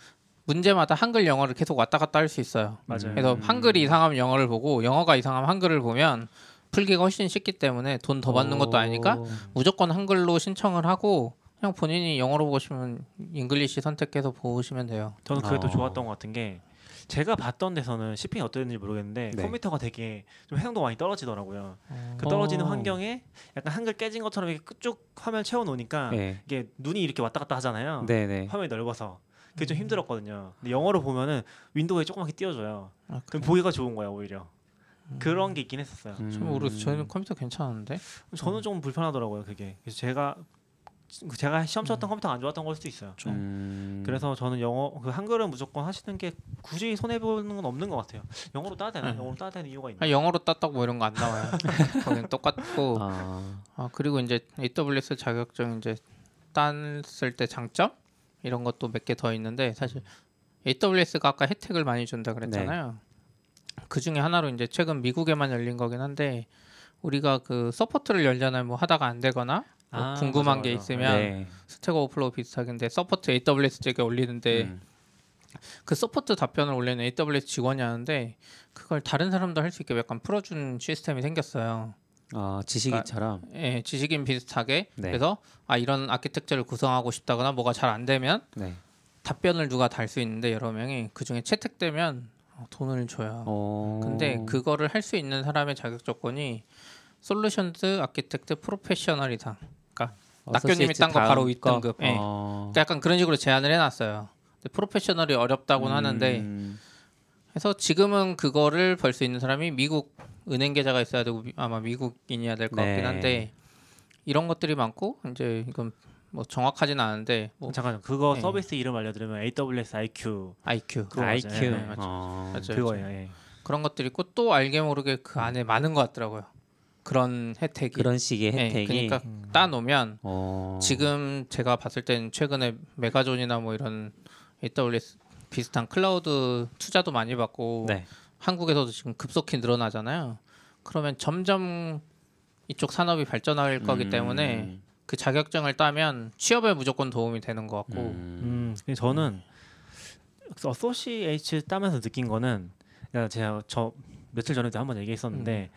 문제마다 한글 영어를 계속 왔다 갔다 할 수 있어요. 맞아요. 그래서 음. 한글이 이상하면 영어를 보고 영어가 이상하면 한글을 보면 풀기가 훨씬 쉽기 때문에 돈 더 받는 것도 아니니까 오. 무조건 한글로 신청을 하고 그냥 본인이 영어로 보고 싶으면 English 선택해서 보시면 돼요. 저는 그게 또 어. 좋았던 것 같은 게 제가 봤던 데서는 시핑이 어땠는지 모르겠는데 네. 컴퓨터가 되게 좀 해상도 많이 떨어지더라고요. 어. 그 떨어지는 어. 환경에 약간 한글 깨진 것처럼 이렇게 쭉 화면 채워 놓으니까 네. 이게 눈이 이렇게 왔다 갔다 하잖아요. 네, 네. 화면이 넓어서 그게 좀 힘들었거든요. 근데 영어로 보면은 윈도우에 조그맣게 띄워줘요. 아, 그럼 보기가 좋은 거야 오히려. 그런 게 있긴 했었어요. 음. 잘 모르겠어. 저는 컴퓨터 괜찮은데. 저는 좀 불편하더라고요 그게. 그래서 제가 제가 시험 쳤던 음. 컴퓨터가 안 좋았던 걸 수도 있어요. 좀. 음. 그래서 저는 영어 그 한글은 무조건 하시는 게 굳이 손해 보는 건 없는 것 같아야 영어로 따야 되나? 네. 영어로 따야 되는 이유가 있나? 아, 영어로 땄다고 뭐 이런 거 안 나와요. <laughs> 거긴 똑같고. 아, 아 그리고 이제 AWS 자격증 이제 땄을 때 장점 이런 것도 몇 개 더 있는데 사실 AWS가 아까 혜택을 많이 준다 그랬잖아요. 그 중에 하나로 이제 최근 미국에만 열린 거긴 한데 우리가 그 support를 열잖아요. 뭐 하다가 안 되거나 뭐 아, 궁금한 맞아, 게 맞아. 있으면 네. Stack Overflow 비슷하긴데 support AWS 쪽에 올리는데 음. 그 support 답변을 올리는 AWS 직원이 하는데 그걸 다른 사람도 할 수 있게 약간 풀어준 시스템이 생겼어요. 아, 지식인처럼. 예, 지식인 비슷하게 네. 그래서 아 이런 아키텍처를 구성하고 싶다거나 뭐가 잘 안 되면 네. 답변을 누가 달 수 있는데 여러 명이 그 중에 채택되면 어, 돈을 줘요. 어. 근데 그거를 할 수 있는 사람의 자격 조건이 Solutions Architect Professional 이상. 낙교님이 딴 거 바로 윗등급. 예. 어. 그러니까 약간 그런 식으로 제안을 해놨어요. 근데 프로페셔널이 어렵다고는 하는데 음. 그래서 지금은 그거를 벌 수 있는 사람이 미국 은행 계좌가 있어야 되고 미- 아마 미국인이어야 될 것 같긴 네. 한데 이런 것들이 많고 이제 이건 뭐 정확하지는 않은데 뭐 잠깐만 그거 네. 서비스 이름 알려드리면 AWS IQ IQ 그거 맞아요. IQ. 네, 맞죠. 어. 맞죠. 그거예요. 예. 그런 것들이 있고 또 알게 모르게 그 안에 많은 것 같더라고요. 그런 혜택이 그런 식의 네, 혜택이 그러니까 따놓으면 어. 지금 제가 봤을 땐 최근에 메가존이나 뭐 이런 AWS 비슷한 클라우드 투자도 많이 받고 네. 한국에서도 지금 급속히 늘어나잖아요. 그러면 점점 이쪽 산업이 발전할 거기 음. 때문에 그 자격증을 따면 취업에 무조건 도움이 되는 것 같고 음. 음, 저는 어소시에이츠 따면서 느낀 거는 제가 저 며칠 전에도 한번 얘기했었는데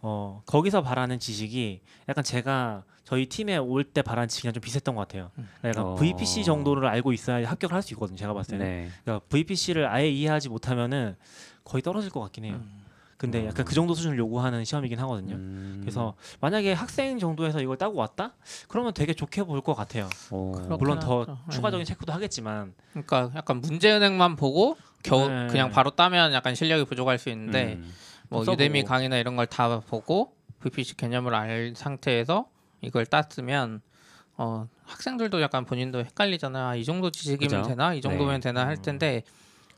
어 거기서 바라는 지식이 약간 제가 저희 팀에 올 때 바라는 지식이랑 좀 비슷했던 것 같아요. 그러니까 약간 어. VPC 정도를 알고 있어야 합격을 할 수 있거든요. 제가 봤을 때는. 네. 그러니까 VPC를 아예 이해하지 못하면은 거의 떨어질 것 같긴 해요. 음. 근데 약간 그 정도 수준을 요구하는 시험이긴 하거든요. 음. 그래서 만약에 학생 정도에서 이걸 따고 왔다? 그러면 되게 좋게 볼 것 같아요. 어. 물론 더 하죠. 추가적인 체크도 하겠지만 그러니까 약간 문제은행만 보고 겨우 네. 그냥 바로 따면 약간 실력이 부족할 수 있는데 음. 뭐 써보고. 유대미 강의나 이런 걸 다 보고 VPC 개념을 알 상태에서 이걸 땄으면 어, 학생들도 약간 본인도 헷갈리잖아. 아, 이 정도 지식이면 그죠? 되나? 이 정도면 네. 되나 할 텐데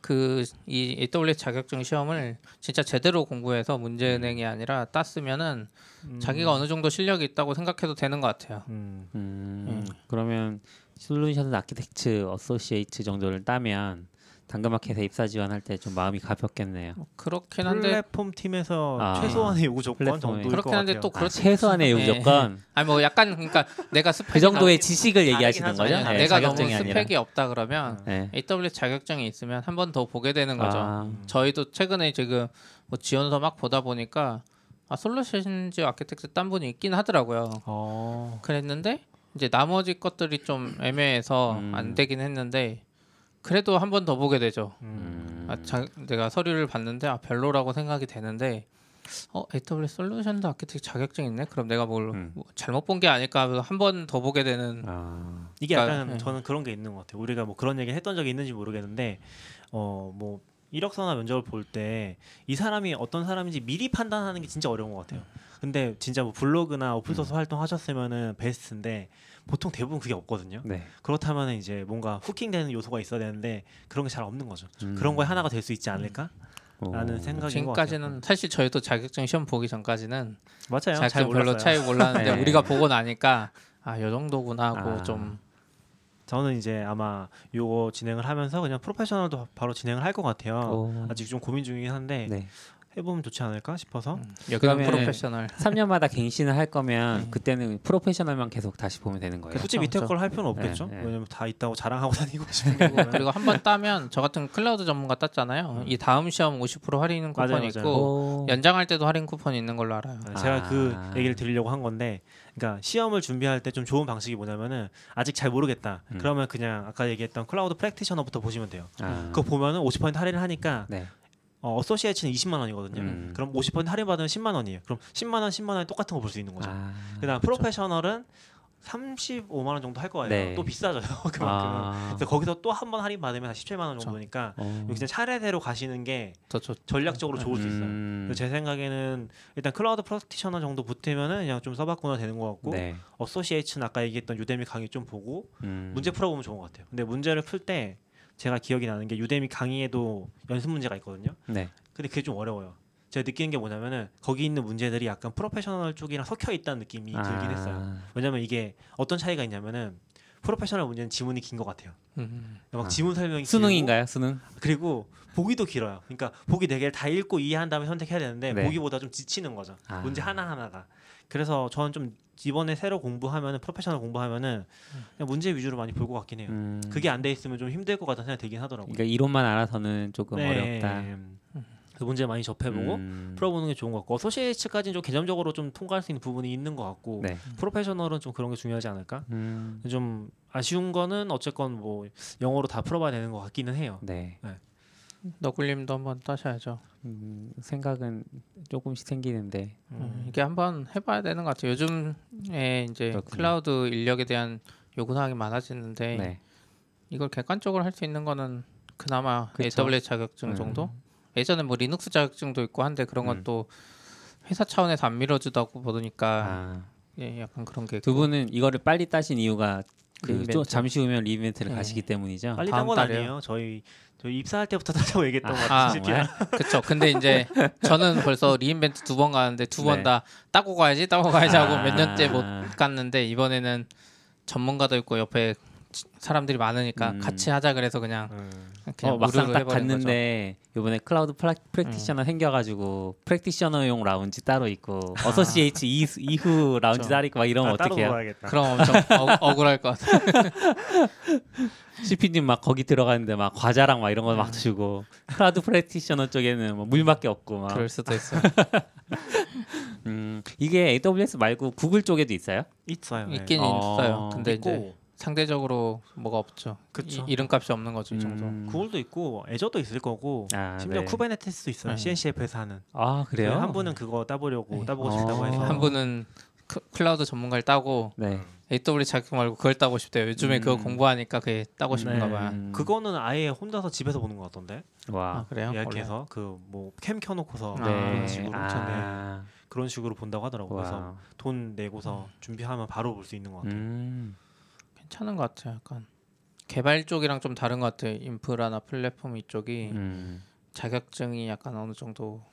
그 이 AWS 자격증 시험을 진짜 제대로 공부해서 문제은행이 아니라 땄으면은 음, 자기가 어느 정도 실력이 있다고 생각해도 되는 것 같아요. 음, 음. 음. 그러면 Solution Architect Associate 정도를 따면 당근마켓에 입사 지원할 때 좀 마음이 가볍겠네요. 뭐 그렇긴 한데 플랫폼 팀에서 아, 최소한의 요구 조건 플랫폼에. 정도일 것 그렇긴 한데. 또 아, 그렇 최소한의 요구 네. 조건 아니 뭐 약간 그러니까 내가 스펙이 그 정도의 다- 지식을 얘기하시는. 거죠? 아니, 네, 내가 너무 자격증이 아니라. 스펙이 없다 그러면 네. AWS 자격증이 있으면 한 번 더 보게 되는 거죠. 아, 저희도 최근에 지금 뭐 지원서 막 보다 보니까 아 솔루션즈 아키텍트 딴 분이 있긴 하더라고요. 어, 그랬는데 이제 나머지 것들이 좀 애매해서 음. 안 되긴 했는데 그래도 한 번 더 보게 되죠. 음. 음. 아, 자, 내가 서류를 봤는데 아 별로라고 생각이 되는데 어 AWS 솔루션즈 아키텍트 자격증 있네? 그럼 내가 뭘 음. 뭐 잘못 본 게 아닐까 한번 더 보게 되는 아, 이게 그러니까, 약간 네. 저는 그런 게 있는 것 같아요. 우리가 뭐 그런 얘기 했던 적이 있는지 모르겠는데 어뭐 이력서나 면접을 볼 때 이 사람이 어떤 사람인지 미리 판단하는 게 진짜 어려운 것 같아요. 근데 진짜 뭐 블로그나 오픈소스 음. 활동하셨으면은 베스트인데 보통 대부분 그게 없거든요. 네. 그렇다면 이제 뭔가 후킹되는 요소가 있어야 되는데 그런 게 잘 없는 거죠. 음. 그런 거에 하나가 될 수 있지 않을까? 오. 라는 생각인 지금까지는 사실 저희도 자격증 시험 보기 전까지는 맞아요. 잘 자격증 별로 몰랐어요. 차이 몰랐는데 네. 우리가 보고 나니까 아, 요 정도구나 하고 아. 좀 저는 이제 아마 요거 진행을 하면서 그냥 Professional도 바로 진행을 할 것 같아요. 오. 아직 좀 고민 중이긴 한데 네. 해보면 좋지 않을까 싶어서 음. 그러면은- Professional <laughs> 3년마다 갱신을 할 거면 네. 그때는 Professional만 계속 다시 보면 되는 거예요. 굳이 그렇죠, 밑에. 걸 할 필요는 없겠죠. 네, 네. 왜냐면 다 있다고 자랑하고 <laughs> 다니고 싶은 게 보면 그리고 한 번 따면 저 같은 클라우드 전문가 땄잖아요. 이 다음 시험 50% 할인 쿠폰 맞아요, 있고 맞아요. 오. 연장할 때도 할인 쿠폰이 있는 걸로 알아요. 네, 제가 그 아. 얘기를 드리려고 한 건데, 그러니까 시험을 준비할 때 좀 좋은 방식이 뭐냐면은 아직 잘 모르겠다. 음. 그러면 그냥 아까 얘기했던 Cloud Practitioner부터 보시면 돼요. 아. 그거 보면은 50% 할인을 하니까 네. 어, 어소시에이츠는 20만 원이거든요. 음. 그럼 50% 할인 받으면 10만 원이에요. 그럼 10만 원, 10만 원에 똑같은 거 볼 수 있는 거죠. 아. 그다음 Professional은 35만 원 정도 할 거예요. 네. 또 비싸져요. <laughs> 그만큼. 아. 그래서 거기서 또 한 번 할인 받으면 한 17만 원. 정도니까 어. 여기 그냥 차례대로 가시는 게더 좋. 전략적으로 좋을 수 있어요. 음. 그래서 제 생각에는 일단 Cloud Practitioner 정도 붙으면은 그냥 좀 써봤구나 되는 것 같고 네. 어소시에이츠는 아까 얘기했던 Udemy 강의 좀 보고 음. 문제 풀어보면 좋은 것 같아요. 근데 문제를 풀 때 제가 기억이 나는 게 Udemy 강의에도 연습 문제가 있거든요. 네. 근데 그게 좀 어려워요. 제가 느끼는 게 뭐냐면은 거기 있는 문제들이 약간 Professional 쪽이랑 섞여 있다는 느낌이 들긴 했어요. 아. 왜냐면 이게 어떤 차이가 있냐면은 Professional 문제는 지문이 긴 것 같아요. 음. 막 아. 지문 설명이 수능인가요? 수능? 그리고 보기도 길어요. 그러니까 보기 네 개를 다 읽고 이해한 다음에 선택해야 되는데 네. 보기보다 좀 지치는 거죠. 아. 문제 하나 하나가. 그래서 저는 좀 이번에 새로 공부하면은 프로페셔널 공부하면은 그냥 문제 위주로 많이 볼 것 같긴 해요. 음. 그게 안 돼 있으면 좀 힘들 것 같다는 생각이 들긴 하더라고요. 그러니까 이론만 알아서는 조금 네. 어렵다. 그 문제 많이 접해보고 음. 풀어보는 게 좋은 것 같고 어소시에이츠까지는 좀 개념적으로 좀 통과할 수 있는 부분이 있는 것 같고 네. 프로페셔널은 좀 그런 게 중요하지 않을까? 음. 좀 아쉬운 거는 어쨌건 뭐 영어로 다 풀어봐야 되는 것 같기는 해요. 네. 너굴님도 한번 따셔야죠. 음, 생각은 조금씩 생기는데. 음, 이게 한번 해봐야 되는 것 같아요. 요즘에 이제 그렇군요. 클라우드 인력에 대한 요구 사항이 많아지는데 네. 이걸 객관적으로 할 수 있는 거는 그나마 그쵸. AWS 자격증 음. 정도. 예전에 뭐 리눅스 자격증도 있고 한데 그런 건 음. 또 회사 차원에서 안 밀어주다고 보니까 아. 예, 약간 그런 게 두. 분은 이거를 빨리 따신 이유가 그. 또 잠시 후면 re:Invent를 네. 가시기 때문이죠. 빨리 다음 딴건 달이에요. 아니에요. 저희 저희 입사할 때부터 <laughs> 따자고 얘기했던 것 아, 같아요. <laughs> 그렇죠. 근데 이제 저는 벌써 re:Invent 두 번 가는데 두번 네. 다 따고 가야지 따고 가야지 하고 몇 아. 년째 못 갔는데 이번에는 전문가도 있고 옆에 지- 사람들이 많으니까 음. 같이 하자 그래서 그냥 음. 그냥 어, 막상 딱 해버린 거죠. 음. 갔는데 이번에 Cloud Pra, Practitioner 생겨가지고 Practitioner용 라운지 따로 있고 어소시에이츠 이, 이후 라운지. 따로 있고 막 이러면 아, 어떡해요? 놀아야겠다. 그럼 엄청 억, <laughs> 억울할 것 같아. <laughs> CP님 막 거기 들어가는데 막 과자랑 막 이런 거 음. 막 주고 Cloud Practitioner 쪽에는 뭐 물밖에 없고 막 그럴 수도 있어요. <laughs> 음, 이게 AWS 말고 구글 쪽에도 있어요? 있어요. 네. 있긴 어, 있어요. 근데 이제 있고 상대적으로 뭐가 없죠. 그쵸. 이, 이름값이 없는 거죠, 이 정도. 음. 구글도 있고 Azure도 있을 거고 아, 심지어 네. Kubernetes도 있어요. 네. CNCF에서 하는. 아 그래요? 한 분은 그거 따보려고 네. 따보고 싶다고 해서 어. 한 분은 크- 클라우드 전문가를 따고 네. AWS 자격 말고 그걸 따고 싶대요. 요즘에 그거 음. 공부하니까 그게 따고 싶은가 네. 봐요. 음. 그거는 아예 혼자서 집에서 보는 것 같던데 와. 아, 그래요? 예약해서 그 뭐 캠 켜놓고서 아, 네. 그런 식으로 아. 그런 식으로 본다고 하더라고. 요 그래서 와. 돈 내고서 준비하면 바로 볼 수 있는 것 같아요. 음. 괜찮은 것 같아요. 약간 개발 쪽이랑 좀 다른 것 같아요. 인프라나 플랫폼 이쪽이 음. 자격증이 약간 어느 정도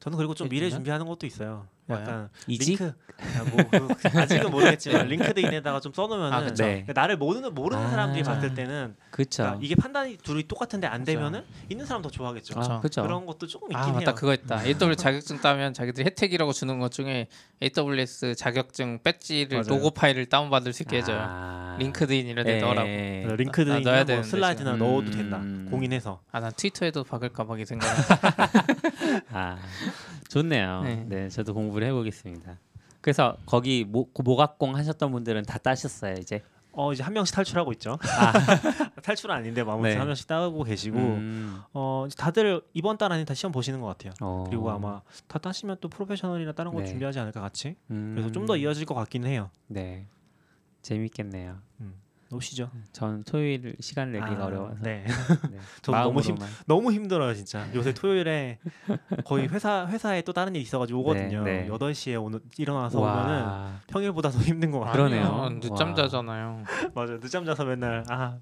저는 그리고 좀 미래? 준비하는 것도 있어요. 약간 이직? 링크 야, 뭐 그, <laughs> 아직은 모르겠지만 LinkedIn에다가 좀 써놓으면은 아, 그쵸. 네. 나를 모르는 모르는 아. 사람들이 봤을 때는 그쵸. 그러니까 이게 판단이 둘이 똑같은데 안 그쵸. 되면은 있는 사람 더 좋아하겠죠. 그쵸. 아, 그쵸. 그런 것도 조금 있긴 아 해요. 맞다 그거 있다. AWS 자격증 따면 자기들이 혜택이라고 주는 것 중에 AWS 자격증 배지를 맞아요. 로고 파일을 다운받을 수 있게 해줘요. 아. LinkedIn 이런 데 예. 넣으라고. LinkedIn이나 넣어야 뭐 슬라이드나 지금. 넣어도 된다. 음. 공인해서. 아 난 트위터에도 박을까 봐 이 생각. <laughs> 아 좋네요. 네. 네. 저도 공부를 해보겠습니다. 그래서 거기 모, 그 모각공 하셨던 분들은 다 따셨어요 이제. 어 이제 한 명씩 탈출하고 있죠. 아. <laughs> 탈출은 아닌데 뭐 아무튼 네. 한 명씩 따고 계시고 음. 어 다들 이번 달 안에 다 시험 보시는 것 같아요. 어. 그리고 아마 다 따시면 또 프로페셔널이나 다른 거 네. 준비하지 않을까 같이. 음. 그래서 좀 더 이어질 것 같기는 해요. 네. 재밌겠네요. 오시죠. 전 토요일 시간 내기가 아, 어려워서. 네. 네. <laughs> 너무 힘-. 너무 힘들어요 진짜. 요새 토요일에 거의 회사 회사에 또 다른 일 있어가지고 오거든요. 네, 네. 8시에 오늘 일어나서 오면은 와. 평일보다 더 힘든 것 같아요. 그러네요. 늦잠 와. 자잖아요. <laughs> 맞아요. 늦잠 자서 맨날 아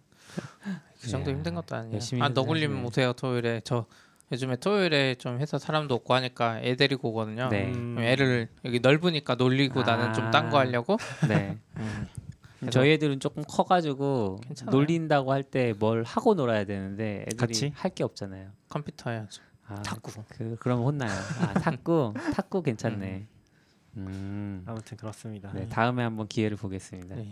그 정도 야, 힘든 것도 아니에요. 열심히 아 너굴님 하시네. 오세요 토요일에 저 요즘에 토요일에 좀 회사 사람도 없고 하니까 애 데리고 오거든요. 네. 음, 애를 여기 넓으니까 놀리고 나는 좀 딴거 아. 하려고. 네. <laughs> 음. 저희 애들은 조금 커가지고 괜찮아요. 놀린다고 할 때 뭘 하고 놀아야 되는데 애들이 같이? 할게 없잖아요. 컴퓨터 해야죠. 아, 탁구. 그 그러면 혼나요. 아 <laughs> 탁구 탁구 괜찮네. 음. 아무튼 그렇습니다. 네 다음에 한번 기회를 보겠습니다. 네.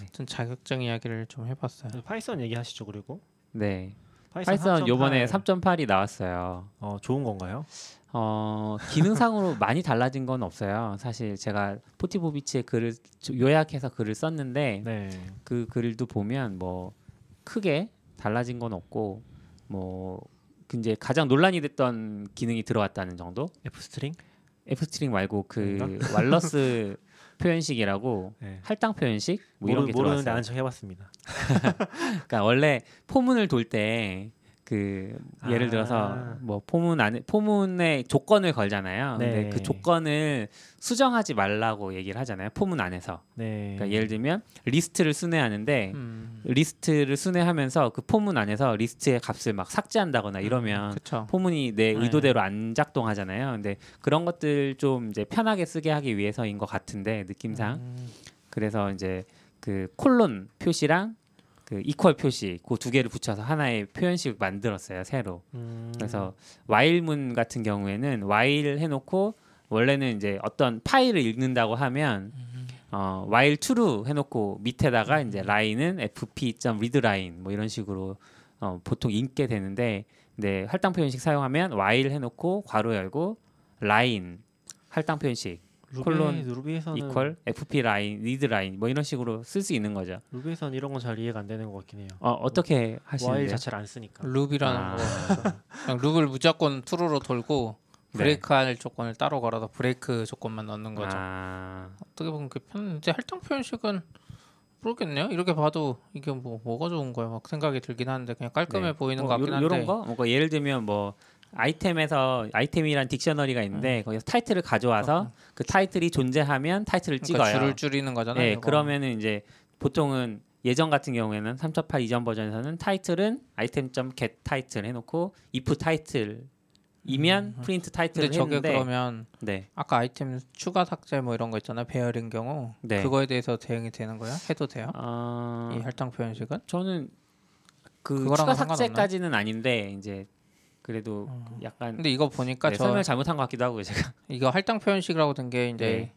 네. 좀 자격증 이야기를 좀 해봤어요. 네, Python 얘기하시죠 그리고 네. Python, Python 요번에 3.8. 3.8이 나왔어요. 어 좋은 건가요? 어 기능상으로 <laughs> 많이 달라진 건 없어요. 사실 제가 포티보비치의 글을 요약해서 글을 썼는데 네. 그 글도 보면 뭐 크게 달라진 건 없고 뭐그 이제 가장 논란이 됐던 기능이 들어왔다는 정도. F string? F string 말고 그 그런가? <laughs> walrus 표현식이라고 네. 할당 표현식 뭐 이런 모르, 게 모르는데 들어왔어요. 아는 척 해봤습니다. <laughs> 그러니까 원래 for문을 돌때 그 예를 아. 들어서 뭐 for문 안에 for문에 조건을 걸잖아요. 근데 네. 그 조건을 수정하지 말라고 얘기를 하잖아요. for문 안에서. 네. 그러니까 예를 들면 리스트를 순회하는데 음, 리스트를 순회하면서 그 for문 안에서 리스트의 값을 막 삭제한다거나 이러면 그렇죠. for문이 내 네. 의도대로 안 작동하잖아요. 근데 그런 것들 좀 이제 편하게 쓰게 하기 위해서인 것 같은데 느낌상 음, 그래서 이제 그 콜론 표시랑 그 equal 표시 그 두 개를 붙여서 하나의 표현식 만들었어요 새로. 음. 그래서 와일문 같은 경우에는 와일 해놓고 원래는 이제 어떤 파일을 읽는다고 하면 어 while true 해놓고 밑에다가 이제 라인은 fp.readline 뭐 이런 식으로 어 보통 읽게 되는데 근데 할당 표현식 사용하면 while 해놓고 괄호 열고 line 할당 표현식 루비, 콜론 루비에서는 equal fp line read line 뭐 이런 식으로 쓸 수 있는 거죠. 루비에서는 이런 건 잘 이해가 안 되는 것 같긴 해요. 어 어떻게 와일 하시는데요? 자체를 안 쓰니까. 룹이라는 아. 거 그냥 룹을 무조건 true로 돌고 네. 브레이크할 조건을 따로 걸어서 브레이크 조건만 넣는 거죠. 아, 어떻게 보면 그 편한데 할당 표현식은 모르겠네요. 이렇게 봐도 이게 뭐 뭐가 좋은 거야 막 생각이 들긴 하는데 그냥 깔끔해 네. 보이는 뭐것 같긴 요- 한데 요런 거? 뭔가 예를 들면 뭐 아이템에서 아이템이란 딕셔너리가 있는데 거기서 타이틀을 가져와서 그 타이틀이 존재하면 타이틀을 음. 그러니까 찍어요. 줄을 줄이는 거잖아요. 네. 그러면은 이제 보통은 예전 같은 경우에는 3.8 이전 버전에서는 타이틀은 아이템.get 타이틀 해놓고 if 타이틀 이면 프린트 타이틀을 음. 근데 저게 했는데 그러면 네, 아까 아이템 추가 삭제 뭐 이런 거 있잖아요. 배열인 경우 네. 그거에 대해서 대응이 되는 거야? 해도 돼요? 어, 이 할당 표현식은? 저는 그 추가? 삭제까지는 아닌데 이제 그래도 어. 약간 근데 이거 보니까 네, 저 설명 잘못한 것 같기도 하고요 제가. <laughs> 이거 할당 표현식이라고 된 게 이제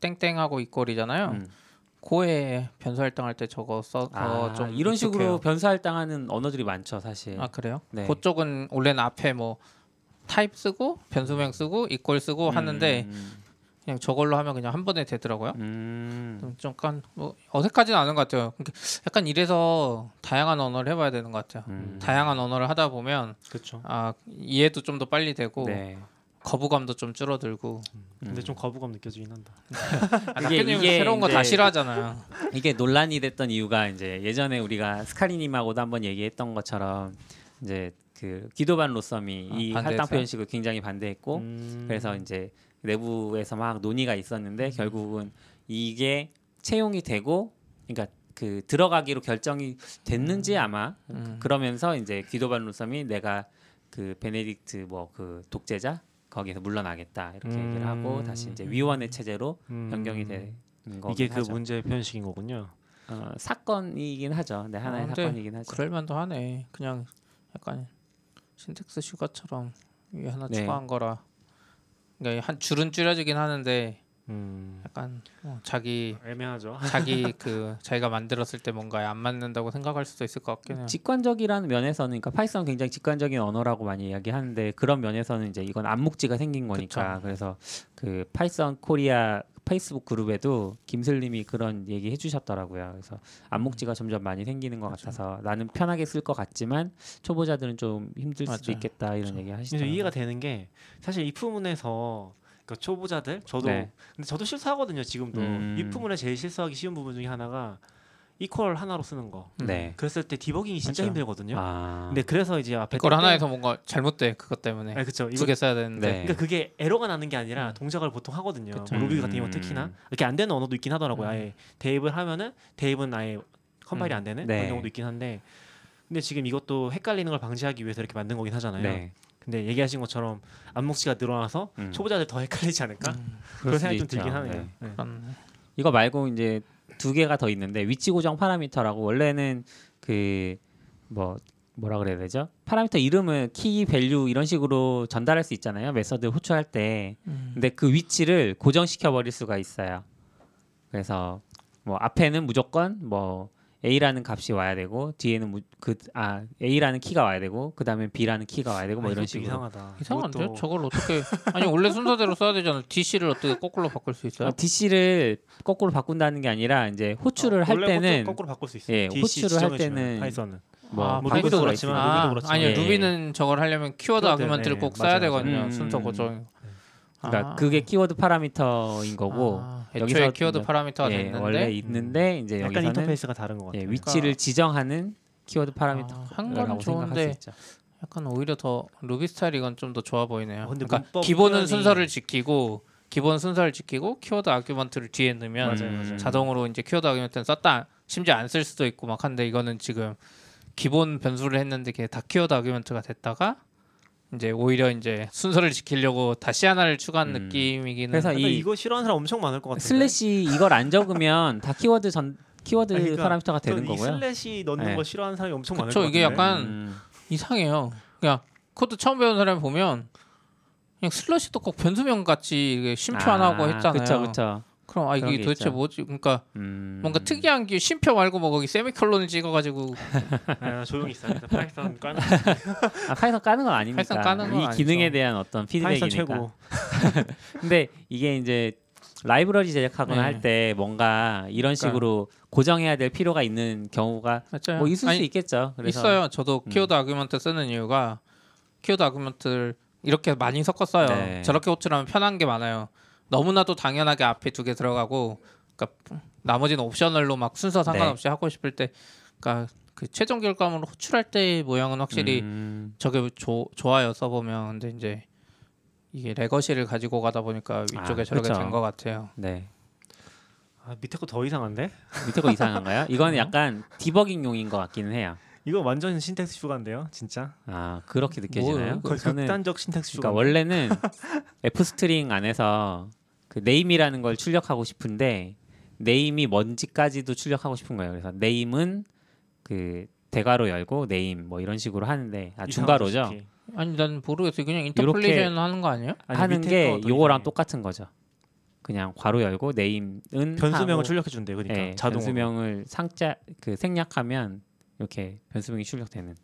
땡땡하고 이꼴이잖아요. 음. 고에 변수 할당할 때 저거 써서 아, 좀 이런 식으로 익숙해요. 변수 할당하는 언어들이 많죠 사실. 아 그래요? 네. 그쪽은 원래는 앞에 뭐 타입 쓰고 변수명 쓰고 이꼴 쓰고 하는데 음, 그냥 저걸로 하면 그냥 한 번에 되더라고요. 음. 좀 약간 뭐 어색하지는 않은 것 같아요. 그러니까 약간 이래서 다양한 언어를 해봐야 되는 것 같아요. 음. 다양한 언어를 하다 보면 그렇죠. 아 이해도 좀 더 빨리 되고 네. 거부감도 좀 줄어들고. 근데 음. 좀 거부감 느껴지긴 한다. <laughs> 아, 이게- 이게 새로운 거 다 싫어하잖아요. 이게 논란이 됐던 이유가 이제 예전에 우리가 스카리님하고도 한번 얘기했던 것처럼 이제 그 기도반 로썸이 아, 이? 할당 표현식을 굉장히 반대했고 음. 그래서 이제 내부에서 막 논의가 있었는데 결국은 이게 채용이 되고 그러니까 그 들어가기로 결정이 됐는지 아마 음. 그러면서 이제 기도반 로썸이 내가 그 베네딕트 뭐 그 독재자 거기서 물러나겠다 이렇게 얘기를 하고 음. 다시 이제 위원회 체제로 음. 변경이 되는 거긴 이게 그 하죠. 문제 표현식인 거군요. 어, 사건이긴 하죠. 네 하나의 아, 근데 사건이긴 하죠. 그럴 만도 하네. 그냥 약간 신텍스 슈가처럼 하나 네. 추가한 거라. 그러니까 한 줄은 줄여지긴 하는데 음. 약간 어, 자기 애매하죠. <laughs> 자기 그 자기가 만들었을 때 뭔가에 안 맞는다고 생각할 수도 있을 것 같긴 해요. 직관적이라는 면에서는 그러니까 Python 굉장히 직관적인 언어라고 많이 이야기하는데 그런 면에서는 이제 이건 암묵지가 생긴 거니까 그쵸. 그래서 그 Python Korea Facebook 그룹에도 김슬님이 그런 얘기 해주셨더라고요. 그래서 암묵지가 점점 많이 생기는 것 그쵸. 같아서 나는 편하게 쓸 것 같지만 초보자들은 좀 힘들 수도. 있겠다 이런 그쵸. 얘기 하시더라고요. 이해가 되는 게 사실 이 부분에서 그 초보자들 저도 네. 근데 저도 실수하거든요 지금도 음. 이 부분에 제일 실수하기 쉬운 부분 중에 하나가 이퀄 하나로 쓰는 거 네. 그랬을 때 디버깅이 진짜 맞죠. 힘들거든요 아. 근데 그래서 이제 앞에 이걸 하나에서 뭔가 잘못돼 그것 때문에 아 그쵸 이거 두개 써야 되는데 네. 그러니까 그게 에러가 나는 게 아니라 음. 동작을 보통 하거든요. 뭐 루비 같은 경우 음. 특히나 이렇게 안 되는 언어도 있긴 하더라고요 음. 아예 대입을 하면은 대입은 아예 컴파일이 음. 안 되는 네. 그런 경우도 있긴 한데 근데 지금 이것도 헷갈리는 걸 방지하기 위해서 이렇게 만든 거긴 하잖아요 네. 근데 얘기하신 것처럼 암묵지가 늘어나서 음. 초보자들 더 헷갈리지 않을까 음, 그런 생각이 좀. 들긴 하네요. 네. 네. 이거 말고 이제 두 개가 더 있는데 위치 고정 파라미터라고 원래는 그 뭐 뭐라 그래야 되죠? 파라미터 이름을 key, value 이런 식으로 전달할 수 있잖아요. method 호출할 때. 음. 근데 그 위치를 고정시켜 버릴 수가 있어요. 그래서 뭐 앞에는 무조건 뭐 A라는 값이 와야 되고 뒤에는 그아 A라는 key가 와야 되고 그다음에 B라는 key가 와야 되고 뭐 아, 이런 식으로 이상하다. 이상한데 이것도 저걸 어떻게 아니 원래 순서대로 써야 되잖아. DC를 어떻게 거꾸로 바꿀 수 있어요? 어, DC를 거꾸로 바꾼다는 게 아니라 이제 호출을 어, 할 원래 때는 거꾸로, 거꾸로 바꿀 수 있어요. 예, DC 호출을 할 때는 파이썬은 뭐 아, 뭐 루비도 수가 그렇지만 있어요. 루비도 아, 그렇지만 아니요 예. 루비는 저걸 하려면 키워드 키워드, 아규먼트를 네, 꼭 맞아요, 써야 되거든요. 맞아요. 순서 음. 고정. 그러니까 아. 그게 키워드 파라미터인 거고 아, 여기서 키워드 파라미터가 예, 됐는데 원래 있는데 이제 약간 여기서는 인터페이스가 다른 것 예, 같아요. 위치를 지정하는 키워드 파라미터라고 아, 한 거는 생각할 수 좋은데 있죠. 약간 오히려 더 루비 스타일 이건 좀 더 좋아 보이네요. 어, 그러니까 기본은 표현이- 순서를 지키고 기본 순서를 지키고 키워드 argument를 뒤에 넣으면 맞아요, 음. 맞아요. 자동으로 이제 키워드 argument는 썼다 심지어 안 쓸 수도 있고 막 한데 이거는 지금 기본 변수를 했는데 그게 다 키워드 argument가 됐다가 이제 오히려 이제 순서를 지키려고 다시 하나를 추가한 음. 느낌이기는 그래서 이 이거 싫어하는 사람 엄청 많을 것 같은데. 슬래시 이걸 안 적으면 다 키워드 전 키워드 아니, 그러니까 파라미터가 되는 거고요. slash 넣는 네. 거 싫어하는 사람이 엄청 많을 그쵸, 것 이게 같은데. 약간 음. 이상해요. 그냥 코드 처음 배운 사람이 보면 그냥 slash도 꼭 변수명 같이 이게 쉼표 안 하고 했잖아요. 그렇죠, 그렇죠. 그럼 아 이게 게 도대체 있죠. 뭐지? 그러니까 음. 뭔가 특이한 게 쉼표 말고 뭐 거기 세미콜론을 찍어가지고 <laughs> 아, 조용히 있어. 일단 Python 까는 아, Python 까는 건 아니니까. Python 까는 건이 아니죠. 기능에 대한 어떤 피드백이니까. 최고. <laughs> 근데 이게 이제 라이브러리 제작하거나 네. 할때 뭔가 이런 그러니까. 식으로 고정해야 될 필요가 있는 경우가 맞아요. 뭐 있을 아니, 수 있겠죠. 그래서 있어요. 저도 음. 키워드 argument 쓰는 이유가 키워드 argument를 이렇게 많이 섞었어요. 네. 저렇게 호출하면 편한 게 많아요. 너무나도 당연하게 앞에 두 개 들어가고, 그러니까 나머지는 optional로 막 순서 상관없이 하고 싶을 때, 그러니까 그 최종 결과물을 호출할 때 모양은 확실히 음, 저게 조, 좋아요 써보면 근데 이제 이게 legacy를 가지고 가다 보니까 위쪽에 아, 저렇게. 된 것 같아요. 네. 아, 밑에 거 더 이상한데? <laughs> 밑에 거 이상한가요? 이건 어? 약간 디버깅용인 것 같기는 해요. 이거 완전 syntax sugar인데요, 진짜. 아 그렇게 느껴지나요? 뭐예요? 거의 저는 극단적 syntax sugar. 그러니까 원래는 F string 안에서 그 name이라는 걸 출력하고 싶은데 name이 뭔지까지도 출력하고 싶은 거예요. 그래서 name은 그 대괄호 열고 name 뭐 이런 식으로 하는데 아 중괄호죠. 아니 난 모르겠어요. 그냥 interpolation 하는 거 아니에요? 하는 게 요거랑 똑같은 거죠. 그냥 괄호 열고 name은 변수명을 출력해 준대. 그러니까 예, 자동으로. 변수명을 상자 그 생략하면 이렇게 변수명이 출력되는.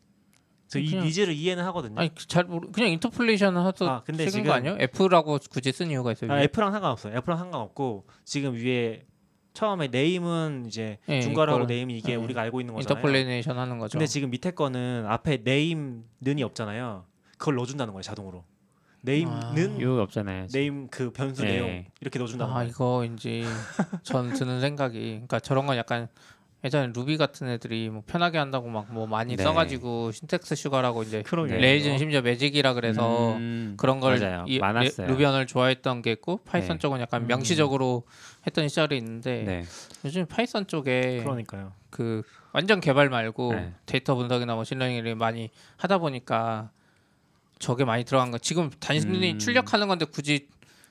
저이 needs를 이해는 하거든요. 아니 잘 모르 그냥 interpolation 해도 아, 근데 지금- 거 아니에요? F라고 굳이 쓴 이유가 있어요. 아? F랑 상관없어요. F랑 상관없고 지금 위에 처음에 name은 이제 예, 중괄호하고 이걸- name이 이게 예. 우리가 알고 있는 거잖아요. interpolation 하는 거죠. 근데 지금 밑에 거는 앞에 name 는이 없잖아요. 그걸 넣어준다는 거예요 자동으로. 네임는 이유가 없잖아요. 네임 그 변수 예. 내용 이렇게 넣어준다는 아 거예요. 이거 인지 전 드는 생각이 그러니까 저런 건 약간 예전에 루비 같은 애들이 뭐 편하게 한다고 막 뭐 많이 네. 써가지고 신텍스 슈가라고 이제. 네. 레이즈는 심지어 매직이라 그래서 음, 그런 걸. 이- 많았어요. 레- 루비언을 좋아했던 게 있고 파이썬 네. 쪽은 약간 음. 명시적으로 했던 시절이 있는데 네. 요즘 파이썬 쪽에 그러니까요. 그 완전 개발 말고 네. 데이터 분석이나 머신러닝을 많이 하다 보니까 저게 많이 들어간 거 지금 단순히 음. 출력하는 건데 굳이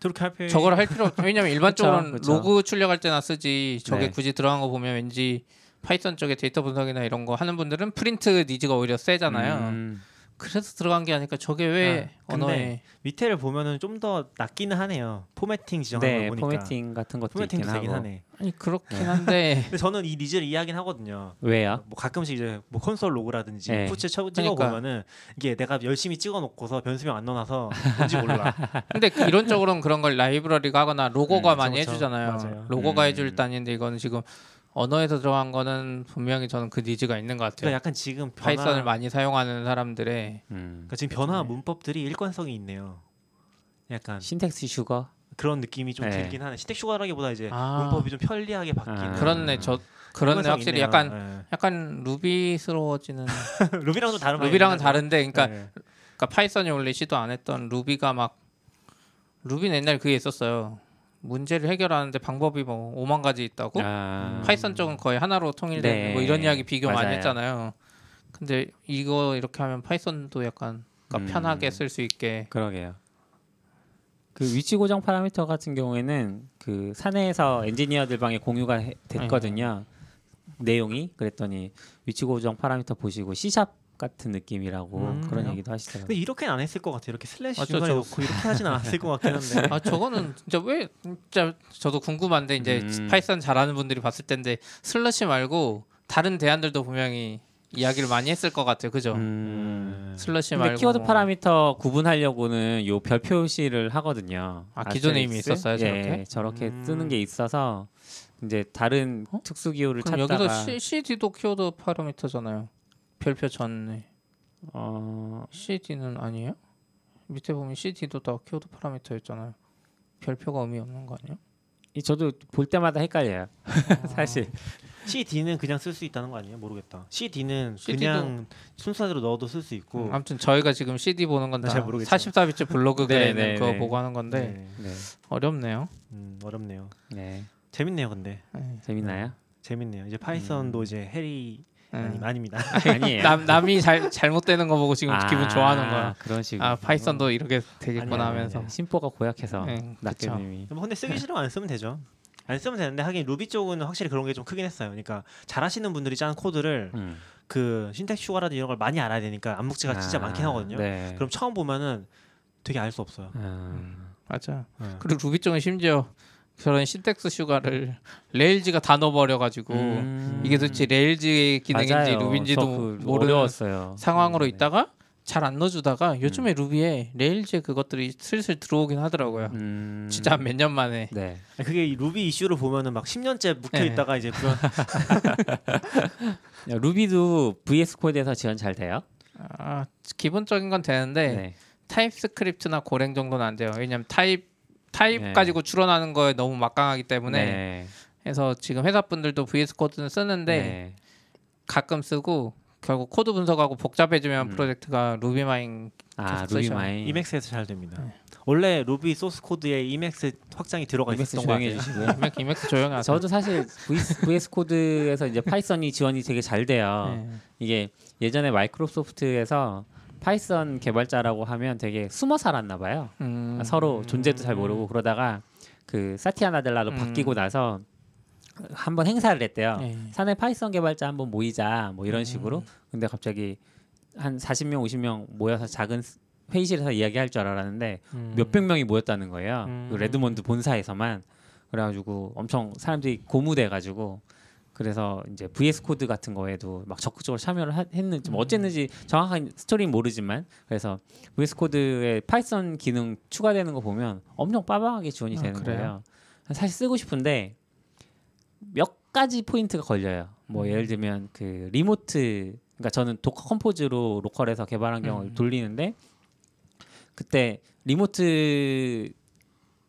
필요 저걸 할 필요 없 왜냐면 <laughs> 일반적으로는 그쵸. 로그 출력할 때나 쓰지 저게 네. 굳이 들어간 거 보면 왠지 Python 쪽에 데이터 분석이나 이런 거 하는 분들은 프린트 needs가 오히려 세잖아요. 음, 그래서 들어간 게 아니까 저게 왜 아, 근데 언어에 밑에를 보면은 좀더 낫기는 하네요. formatting 지정하는 네, 거 보니까. formatting 같은 것도 formatting도 있긴 되긴 하고. 하네. 아니 그렇긴 한데 <laughs> 근데 저는 이 needs를 이해하긴 하거든요. 왜요? 뭐 가끔씩 이제 뭐 console log라든지 네. puts 쳐- 그러니까. 찍어보면은 이게 내가 열심히 찍어놓고서 변수명 안 넣어놔서 뭔지 몰라. <laughs> 근데 그 이론적으로는 그런 걸 라이브러리가 하거나 logger가 음, 많이 그쵸, 그쵸. 해주잖아요. 맞아요. logger가 음. 해줄 단인데 이거는 지금 언어에서 들어간 거는 분명히 저는 그 needs가 있는 것 같아요. 그러니까 약간 지금 변화, Python을 많이 사용하는 사람들의 음. 그러니까 지금 변화 네. 문법들이 일관성이 있네요. 약간 syntax sugar. 그런 느낌이 좀 네. 들긴 하네. syntax sugar라기보다 이제 아. 문법이 좀 편리하게 바뀌는. 아. 그렇네. 저 일관성이 확실히 있네요. 약간 약간 Ruby스러워지는 네. <laughs> Ruby랑도 다른 Ruby랑은. 다른데 그러니까, 네. 그러니까 Python이 원래 시도 안 했던 Ruby가 막 Ruby는 옛날 그게 있었어요. 문제를 해결하는데 방법이 뭐 5만 가지 있다고. 아, Python 쪽은 거의 하나로 통일된 네. 뭐 이런 이야기 비교 많이 맞아요. 했잖아요. 근데 이거 이렇게 하면 Python도 약간 그러니까 음. 편하게 쓸 수 있게 그러게요. 그 위치 고정 파라미터 같은 경우에는 그 사내에서 엔지니어들 방에 공유가 해- 됐거든요. 내용이 그랬더니 위치 고정 파라미터 보시고 C샵 같은 느낌이라고 음, 그런 그래요? 얘기도 하시더라고요. 근데 이렇게는 안 했을 것 같아요. 이렇게 슬래시 맞죠, 중간에 저- 놓고 이렇게 하진 않았을 것 같긴 한데. <laughs> 아 저거는 진짜 왜 진짜 저도 궁금한데 이제 음. Python 잘하는 분들이 봤을 텐데 슬래시 말고 다른 대안들도 분명히 이야기를 많이 했을 것 같아요. 그죠? 음. 슬래시 근데 말고 키워드 뭐- 파라미터 구분하려고는 요 별 표시를 하거든요. 아, 기존에 이미? 있었어요, 저렇게? 예, 저렇게 음. 뜨는 게 있어서 이제 다른 어? 특수 기호를 그럼 찾다가 여기서 C, CD도 키워드 파라미터잖아요. 별표 전에 어, CD는 아니에요? 밑에 보면 CD도 다 키워드 파라미터였잖아요. 별표가 의미 없는 거 아니에요? 이 저도 볼 때마다 헷갈려요. <laughs> 사실. CD는 그냥 쓸 수 있다는 거 아니에요? 모르겠다. CD는 CD 도- 그냥 순서대로 넣어도 쓸 수 있고. 음, 아무튼 저희가 지금 CD 보는 건나다잘 모르겠지만. 44비트 블로그 <laughs> 네, 네, 그거 네. 보고 하는 건데 네. 네. 어렵네요. 음, 어렵네요. 네. 재밌네요, 근데 네. 재밌나요? 재밌네요. 이제 Python도 음. 이제 해리 네. 아니 아닙니다. 아니에요. 남 남이 잘 잘못되는 거 보고 지금 아, 기분 좋아하는 거야. 그런 식으로. 아 Python도 이렇게 되겠구나 하면서. 심보가 고약해서 네. 뭐 근데 쓰기 싫으면 안 쓰면 되죠. 안 쓰면 되는데 하긴 루비 쪽은 확실히 그런 게 좀 크긴 했어요. 그러니까 잘하시는 분들이 짜는 코드를 음. 그 syntax sugar라든지 이런 걸 많이 알아야 되니까 암묵지가 진짜 아, 많긴 하거든요. 네. 그럼 처음 보면은 되게 알 수 없어요. 음. 맞아. 네. 그리고 루비 쪽은 심지어 저런 syntax sugar를 Rails가 다 넣어버려 가지고 음. 이게 도대체 Rails의 기능인지. Ruby인지도 저그 모르는 어려웠어요. 상황으로 네. 있다가 잘 안 넣어주다가 요즘에 Ruby에 Rails의 그것들이 슬슬 들어오긴 하더라고요. 음. 진짜 한몇년 만에. 네. 그게 이 루비 이슈를 보면은 막 10년째 묵혀 네. 있다가 이제 그런 야, <laughs> Ruby도 VS 코드에서 지원 잘 돼요? 아, 기본적인 건 되는데 네. TypeScript나 Golang 정도는 안 돼요. 왜냐면 타입 타입 네. 가지고 추론하는 거에 너무 막강하기 때문에 네. 그래서 지금 회사 분들도 VS 코드는 쓰는데 네. 가끔 쓰고 결국 코드 분석하고 복잡해지면 음. 프로젝트가 RubyMine 아 계속 루비 쓰셔. Mine. Emacs에서 잘 됩니다. 네. 원래 루비 소스 코드에 Emacs 확장이 들어가 Emacs 있었던 것 조용해. 주시고요. Emac- Emacs 조용히 하세요. 저도 사실 VS, VS 코드에서 이제 Python이 지원이 되게 잘 돼요. 네. 이게 예전에 Microsoft에서 Python 개발자라고 하면 되게 숨어 살았나 봐요. 음. 서로 존재도 잘 모르고 그러다가 그 사티아 나델라로 음. 바뀌고 나서 한번 행사를 했대요. 네. 사내 Python 개발자 한번 모이자 뭐 이런 음. 식으로. 근데 갑자기 한 40명, 50명 모여서 작은 스- 회의실에서 이야기할 줄 알았는데 음. 몇백 명이 모였다는 거예요. 음. 그 레드몬드 본사에서만 그래가지고 엄청 사람들이 고무돼가지고 그래서 이제 VS 코드 같은 거에도 막 적극적으로 참여를 하- 했는지 음. 뭐 어쨌는지 정확한 스토리는 모르지만 그래서 VS 코드에 Python 기능 추가되는 거 보면 엄청 빠방하게 지원이 아, 되는 그래요? 거예요. 사실 쓰고 싶은데 몇 가지 포인트가 걸려요. 뭐 음. 예를 들면 그 remote 그러니까 저는 Docker Compose로 local에서 개발 환경을 음. 돌리는데 그때 remote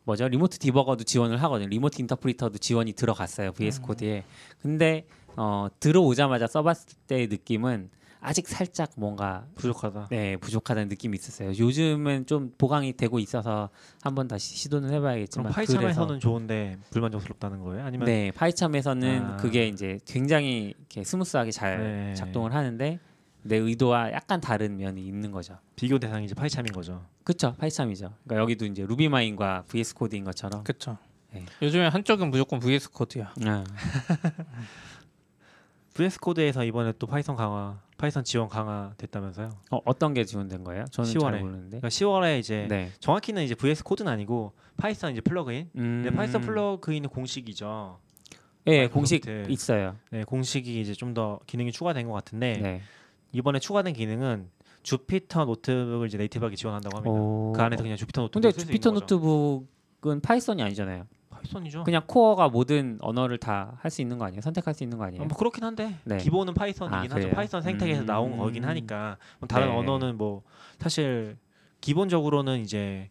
뭐죠? remote debugger도 지원을 하거든요. remote interpreter도 지원이 들어갔어요. VS 음. 코드에. 근데 어, 들어오자마자 써봤을 때의 느낌은 아직 살짝 뭔가 부족하다. 네, 부족하다는 느낌이 있었어요. 요즘은 좀 보강이 되고 있어서 한번 다시 시도는 그럼 해봐야겠지만 PyCharm에서는 좋은데 불만족스럽다는 거예요? 아니면 네 PyCharm에서는 아. 그게 이제 굉장히 이렇게 smooth하게 잘 네. 작동을 하는데 내 의도와 약간 다른 면이 있는 거죠. 비교 대상이 이제 PyCharm인 거죠. 그렇죠, PyCharm이죠. 그러니까 여기도 이제 RubyMine과 VS 코드인 것처럼. 그쵸. 네. 요즘에 한쪽은 무조건 VS 코드야. <laughs> 아, VS 코드에서 이번에 또 Python 강화, Python 지원 강화 됐다면서요? 어, 어떤 게 지원된 거예요? 저는 10월에. 잘 모르는데. 그러니까 10월에 이제 네. 정확히는 이제 VS 코드는 아니고 Python 이제 plugin. 음, 근데 Python plugin은 공식이죠. 예, 공식 마이크로소프트. 있어요. 네, 공식이 이제 좀 더 기능이 추가된 것 같은데 네. 이번에 추가된 기능은 Jupyter Notebook을 이제 native하게 지원한다고 합니다. 오. 그 안에서 그냥 Jupyter Notebook 근데 Jupyter Notebook은 Python이 아니잖아요. Python이죠. 그냥 코어가 모든 언어를 다 할 수 있는 거 아니에요? 선택할 수 있는 거 아니에요? 아, 뭐 그렇긴 한데 네. 기본은 Python이긴 아, 하죠. Python 생태계에서 음. 나온 거긴 하니까 뭐 다른 네. 언어는 뭐 사실 기본적으로는 이제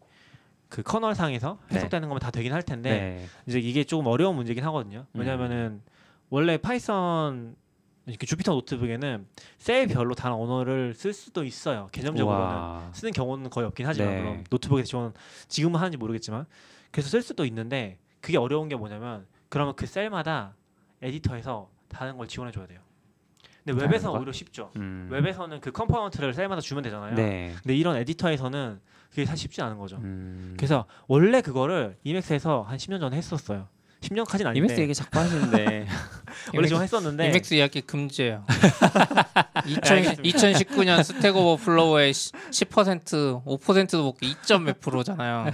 그 kernel 상에서 네. 해석되는 거면 다 되긴 할 텐데 네. 이제 이게 조금 어려운 문제긴 하거든요. 왜냐면은 원래 Python 이렇게 Jupyter 노트북에는 셀별로 다른 언어를 쓸 수도 있어요. 개념적으로는 우와. 쓰는 경우는 거의 없긴 하지만 네. 물론 노트북에서 지원 지금은 하는지 모르겠지만 그래서 쓸 수도 있는데 그게 어려운 게 뭐냐면 그러면 그 셀마다 에디터에서 다른 걸 지원해 줘야 돼요. 근데 웹에서 거? 오히려 쉽죠. 음. 웹에서는 그 component를 셀마다 주면 되잖아요. 네. 근데 이런 에디터에서는 그게 사실 쉽지 않은 거죠. 음. 그래서 원래 그거를 Emacs에서 한 10년 전에 했었어요. 10년까지는 아닌데 Emacs 얘기 자꾸 하시는데 원래 Emacs- 지원했었는데 Emacs 이야기 금지예요. 2000, 2019년 Stack Overflow의 10% 5%도 못 2점 몇 프로잖아요.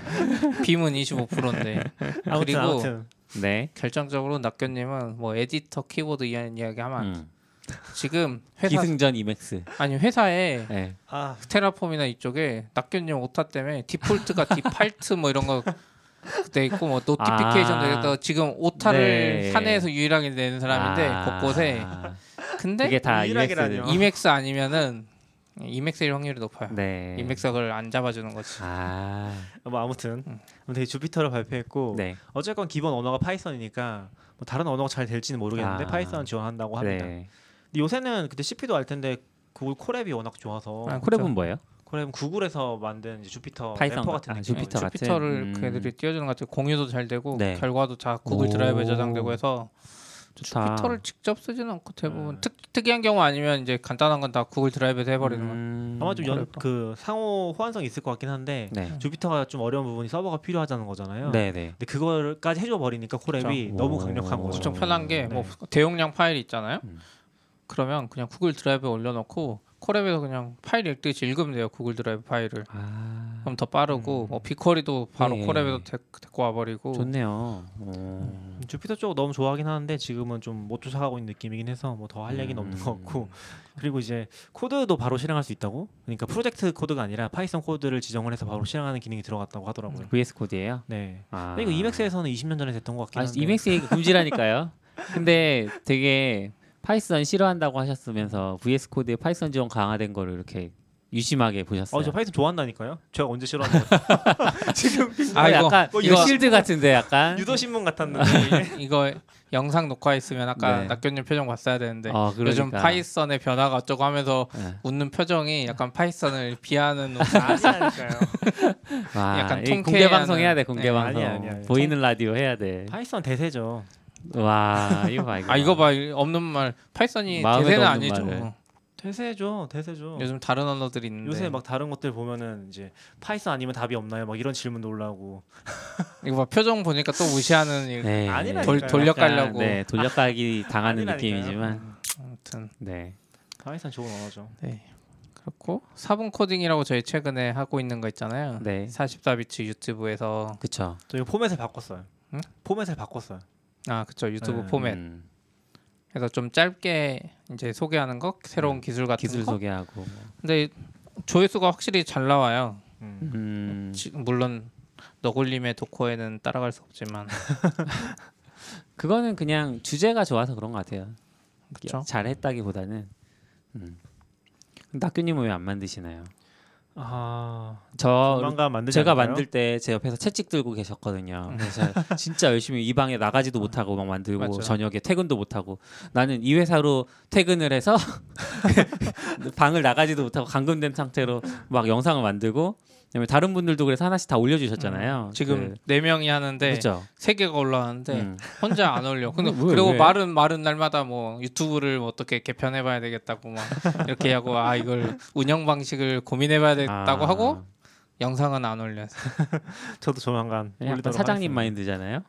Vim은 25%인데 아무튼 그리고 아무튼 네. 결정적으로 낙교님은 뭐 에디터 키보드 이한 이야기 하면. 음. 지금 회사 기승전 Emacs. 아니 회사에 네. 아 Terraform이나 이쪽에 낙교님 오타 때문에 default가 디팔트 뭐 이런 거 돼 있고 뭐 notification 아. 되겠다 지금 오타를 네. 사내에서 유일하게 내는 사람인데 아. 곳곳에 근데 그게 다 유일하게라뇨. Emacs. Emacs 아니면은 Emacs일 확률이 높아요. 네. Emacs를 안 잡아주는 거지. 아. 뭐 아무튼 음. 되게 Jupyter를 발표했고 네. 어쨌건 기본 언어가 Python이니까 뭐 다른 언어가 잘 될지는 모르겠는데 아. Python 지원한다고 합니다. 네. 근데 요새는 그때 CP도 알 텐데 Google Colab이 워낙 좋아서 아, Colab은 뭐예요? Colab은 Google에서 만든 이제 Jupyter Python 같- 같은 아, 느낌. Jupyter 같은? Jupyter를 음. 걔들이 띄워주는 것 같아요. 공유도 잘 되고 네. 결과도 다 구글 오. Drive에 저장되고 해서 좋다. Jupyter를 직접 쓰지는 않고 대부분 음. 특, 특이한 경우 아니면 이제 간단한 건 다 Google Drive에서 해버리는 거. 음. 아마 좀 연, Colab. 그 상호 호환성이 있을 것 같긴 한데 네. Jupyter가 좀 어려운 부분이 서버가 필요하다는 거잖아요. 네, 네. 근데 그거까지 해줘 버리니까 Colab이. 너무 오. 강력한 거죠. 엄청 편한 게뭐 네. 대용량 파일이 있잖아요. 음. 그러면 그냥 Google Drive에 올려놓고 Colab에서 그냥 파일 읽듯이 읽으면 돼요. Google Drive 파일을. 아. 그럼 더 빠르고 음. 뭐 BigQuery도 바로 네. Colab에서 데, 데리고 와버리고. 좋네요. 오. 음, Jupyter 쪽 너무 좋아하긴 하는데 지금은 좀 못 쫓아가고 있는 느낌이긴 해서 뭐 더 할 얘기는 없는 것 음. 같고 그리고 이제 코드도 바로 실행할 수 있다고 그러니까 프로젝트 코드가 아니라 Python 코드를 지정을 해서 바로 실행하는 기능이 들어갔다고 하더라고요. VS Code예요? 네. 아. 이거 Emacs에서는 20년 전에 됐던 것 같긴 아, 한데. Emacs 얘기 금지라니까요. 근데 되게 Python 싫어한다고 하셨으면서 VS 코드에 파이썬 지원 강화된 거를 이렇게 유심하게 보셨어요. 어, 저 Python 좋아한다니까요. 제가 언제 싫어하는 거 <laughs> 지금 아, 아, 이거- 약간 뭐 이거 이거- 실드 같은데 약간. 유도 신문 같았는데 <laughs> 이거 영상 녹화했으면 아까 네. 낙교님 표정 봤어야 되는데 어, 그러니까. 요즘 Python의 변화가 어쩌고 하면서 네. 웃는 표정이 약간 Python을 비하는. <laughs> 와, 약간 이 통쾌한- 공개 방송 해야 돼. 공개 네, 방송. 아니야, 아니야, 아니야. 보이는 라디오 해야 돼. Python 대세죠. 와, 이거 봐 이거. 아 이거 봐 없는 말 Python이 대세는 아니죠. 말을. 대세죠. 대세죠. 요즘 다른 언어들이 있는데 요새 막 다른 것들 보면은 이제 Python 아니면 답이 없나요? 막 이런 질문도 올라오고. 이거 봐 표정 보니까 또 무시하는 일. 네. 아니라니까요. 돌- 돌려 약간, 깔려고. 네, 돌려가기 <laughs> 당하는 아니라니까요. 느낌이지만. 아무튼 네. Python 좋은 언어죠. 네 그렇고 4분 코딩이라고 저희 최근에 하고 있는 거 있잖아요. 네. 44비트 YouTube에서 그쵸 저 이거 포맷을 바꿨어요. 응? 포맷을 바꿨어요. 아 그쵸 유튜브 네. 포맷. 음, 그래서 좀 짧게 이제 소개하는 거 새로운 기술 같은 기술 거. 소개하고 뭐. 근데 조회수가 확실히 잘 나와요. 음. 음, 지- 물론 너굴림의 도코에는 따라갈 수 없지만 <laughs> 그거는 그냥 주제가 좋아서 그런 것 같아요. 그쵸? 잘했다기보다는 음. 낙규님은 왜 안 만드시나요? 아, 저 제가? 만들 때 제 옆에서 채찍 들고 계셨거든요. 그래서 제가 진짜 열심히 이 방에 나가지도 못하고 막 만들고 맞죠. 저녁에 퇴근도 못하고 나는 이 회사로 퇴근을 해서 <laughs> 방을 나가지도 못하고 감금된 상태로 막 영상을 만들고 그다음에 다른 분들도 그래서 하나씩 다 올려주셨잖아요. 지금 네 명이 하는데 그렇죠. 세 개가 올라왔는데 음. 혼자 안 올려. 근데 <laughs> 왜, 그리고 왜? 말은 말은 날마다 뭐 유튜브를 뭐 어떻게 개편해봐야 되겠다고 막 이렇게 하고 아 이걸 운영 방식을 고민해봐야 되겠다고 아, 하고 영상은 안 올려. <laughs> 저도 조만간 사장님. 마인드잖아요.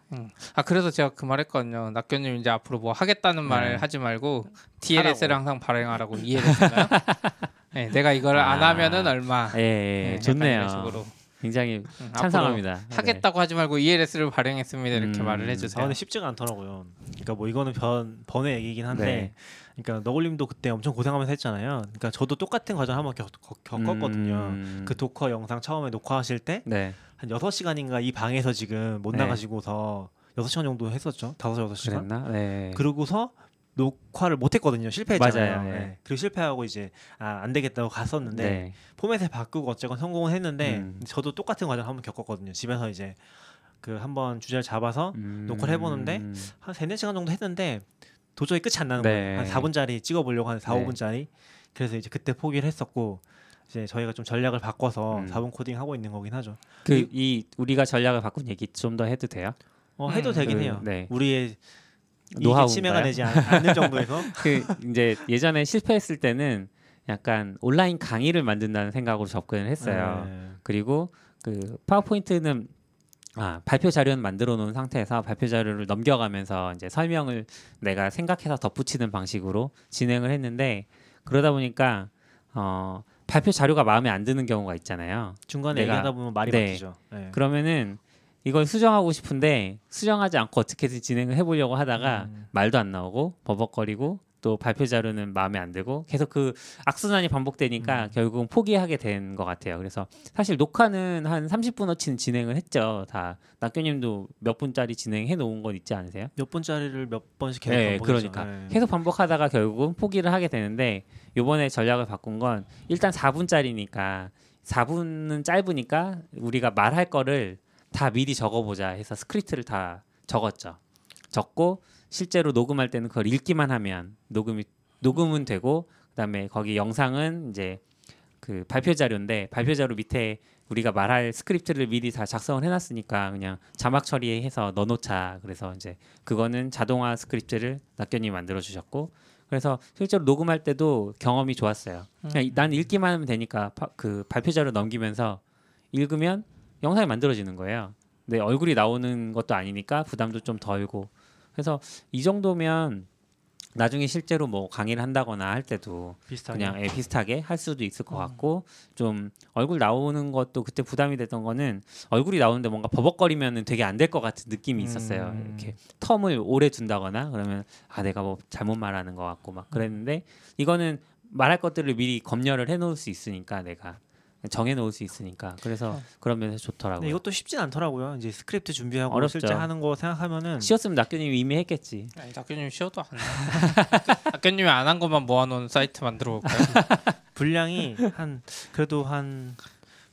아 그래서 제가 그 말했거든요. 낙교님 이제 앞으로 뭐 하겠다는 말 네. 하지 말고 TLS를 항상 발행하라고 이해했잖아요. <laughs> 네, 내가 이걸 안 아. 하면은 얼마. 예, 예, 네, 좋네요. 굉장히 응, 앞으로 찬성합니다. 하겠다고 하지 말고 ELS를 발행했습니다 이렇게 음. 말을 아, 해주세요. 근데 쉽지가 않더라고요. 그러니까 뭐 이거는 변 번의 얘기긴 한데, 네. 그러니까 너굴님도 그때 엄청 고생하면서 했잖아요. 그러니까 저도 똑같은 과정 한번 겪, 겪- 겪었거든요. 음. 그 도커 영상 처음에 녹화하실 때 네. 한 6시간인가 이 방에서 지금 못 네. 나가시고서 6시간 정도 했었죠. 5, 6시간. 그랬나? 네. 그러고서 녹화를 못 했거든요. 실패했잖아요. 맞아요. 네. 네. 그리고 실패하고 이제 아, 안 되겠다고 갔었는데 네. 포맷을 바꾸고 어쨌건 성공은 했는데 음. 저도 똑같은 과정 한번 겪었거든요. 집에서 이제 그 한번 주제를 잡아서 음. 녹화를 해보는데 한 3, 4시간 정도 했는데 도저히 끝이 안 나는 네. 거예요. 한 4분짜리 찍어 보려고 한 4, 네. 5분짜리. 그래서 이제 그때 포기를 했었고 이제 저희가 좀 전략을 바꿔서 음. 4분 코딩 하고 있는 거긴 하죠. 그 이 우리가 전략을 바꾼 얘기 좀 더 해도 돼요? 어, 해도 음. 되긴 그, 해요. 네. 우리의 노하우인가요? 침해가 되지 않, 않는 정도에서 <laughs> 그 이제 예전에 실패했을 때는 약간 온라인 강의를 만든다는 생각으로 접근을 했어요. 네. 그리고 그 파워포인트는 아 발표 자료는 만들어 놓은 상태에서 발표 자료를 넘겨가면서 이제 설명을 내가 생각해서 덧붙이는 방식으로 진행을 했는데 그러다 보니까 어 발표 자료가 마음에 안 드는 경우가 있잖아요. 중간에 내가- 얘기하다 보면 말이 네. 바뀌죠. 네. 그러면은 이걸 수정하고 싶은데 수정하지 않고 어떻게든 진행을 해보려고 하다가 음. 말도 안 나오고 버벅거리고 또 발표 자료는 마음에 안 들고 계속 그 악순환이 반복되니까 음. 결국은 포기하게 된 것 같아요. 그래서 사실 녹화는 한 30분어치는 진행을 했죠. 다 낙교님도 몇 분짜리 진행해 놓은 건 있지 않으세요? 몇 분짜리를 몇 번씩 계속 네, 반복했죠. 그러니까 네. 계속 반복하다가 결국은 포기를 하게 되는데 요번에 전략을 바꾼 건 일단 4분짜리니까 4분은 짧으니까 우리가 말할 거를 다 미리 적어보자 해서 스크립트를 다 적었죠. 적고 실제로 녹음할 때는 그걸 읽기만 하면 녹음이 녹음은 되고 그다음에 거기 영상은 이제 그 발표 자료인데 발표 자료 밑에 우리가 말할 스크립트를 미리 다 작성을 해놨으니까 그냥 자막 처리해서 넣어놓자. 그래서 이제 그거는 자동화 스크립트를 낙교님이 만들어 주셨고 그래서 실제로 녹음할 때도 경험이 좋았어요. 그냥 이- 난 읽기만 하면 되니까 파- 그 발표 자료 넘기면서 읽으면 영상이 만들어지는 거예요. 내 얼굴이 나오는 것도 아니니까 부담도 좀 덜고 그래서 이 정도면 나중에 실제로 뭐 강의를 한다거나 할 때도 비슷하게. 그냥 예, 비슷하게 할 수도 있을 것 음. 같고 좀 얼굴 나오는 것도 그때 부담이 됐던 거는 얼굴이 나오는데 뭔가 버벅거리면은 되게 안 될 것 같은 느낌이 있었어요. 음. 이렇게 텀을 오래 둔다거나 그러면 아 내가 뭐 잘못 말하는 것 같고 막 그랬는데 이거는 말할 것들을 미리 검열을 해놓을 수 있으니까 내가 정해놓을 수 있으니까 그래서 어. 그런 면에서 좋더라고요. 근데 이것도 쉽진 않더라고요. 이제 스크립트 준비하고 어렵죠. 실제 하는 거 생각하면은 쉬웠으면 낙교님이 이미 했겠지. 아니 낙교님 쉬워도 안 해. <laughs> 낙교님이 안 한 것만 모아놓은 사이트 만들어 볼까요? <laughs> 분량이 한 그래도 한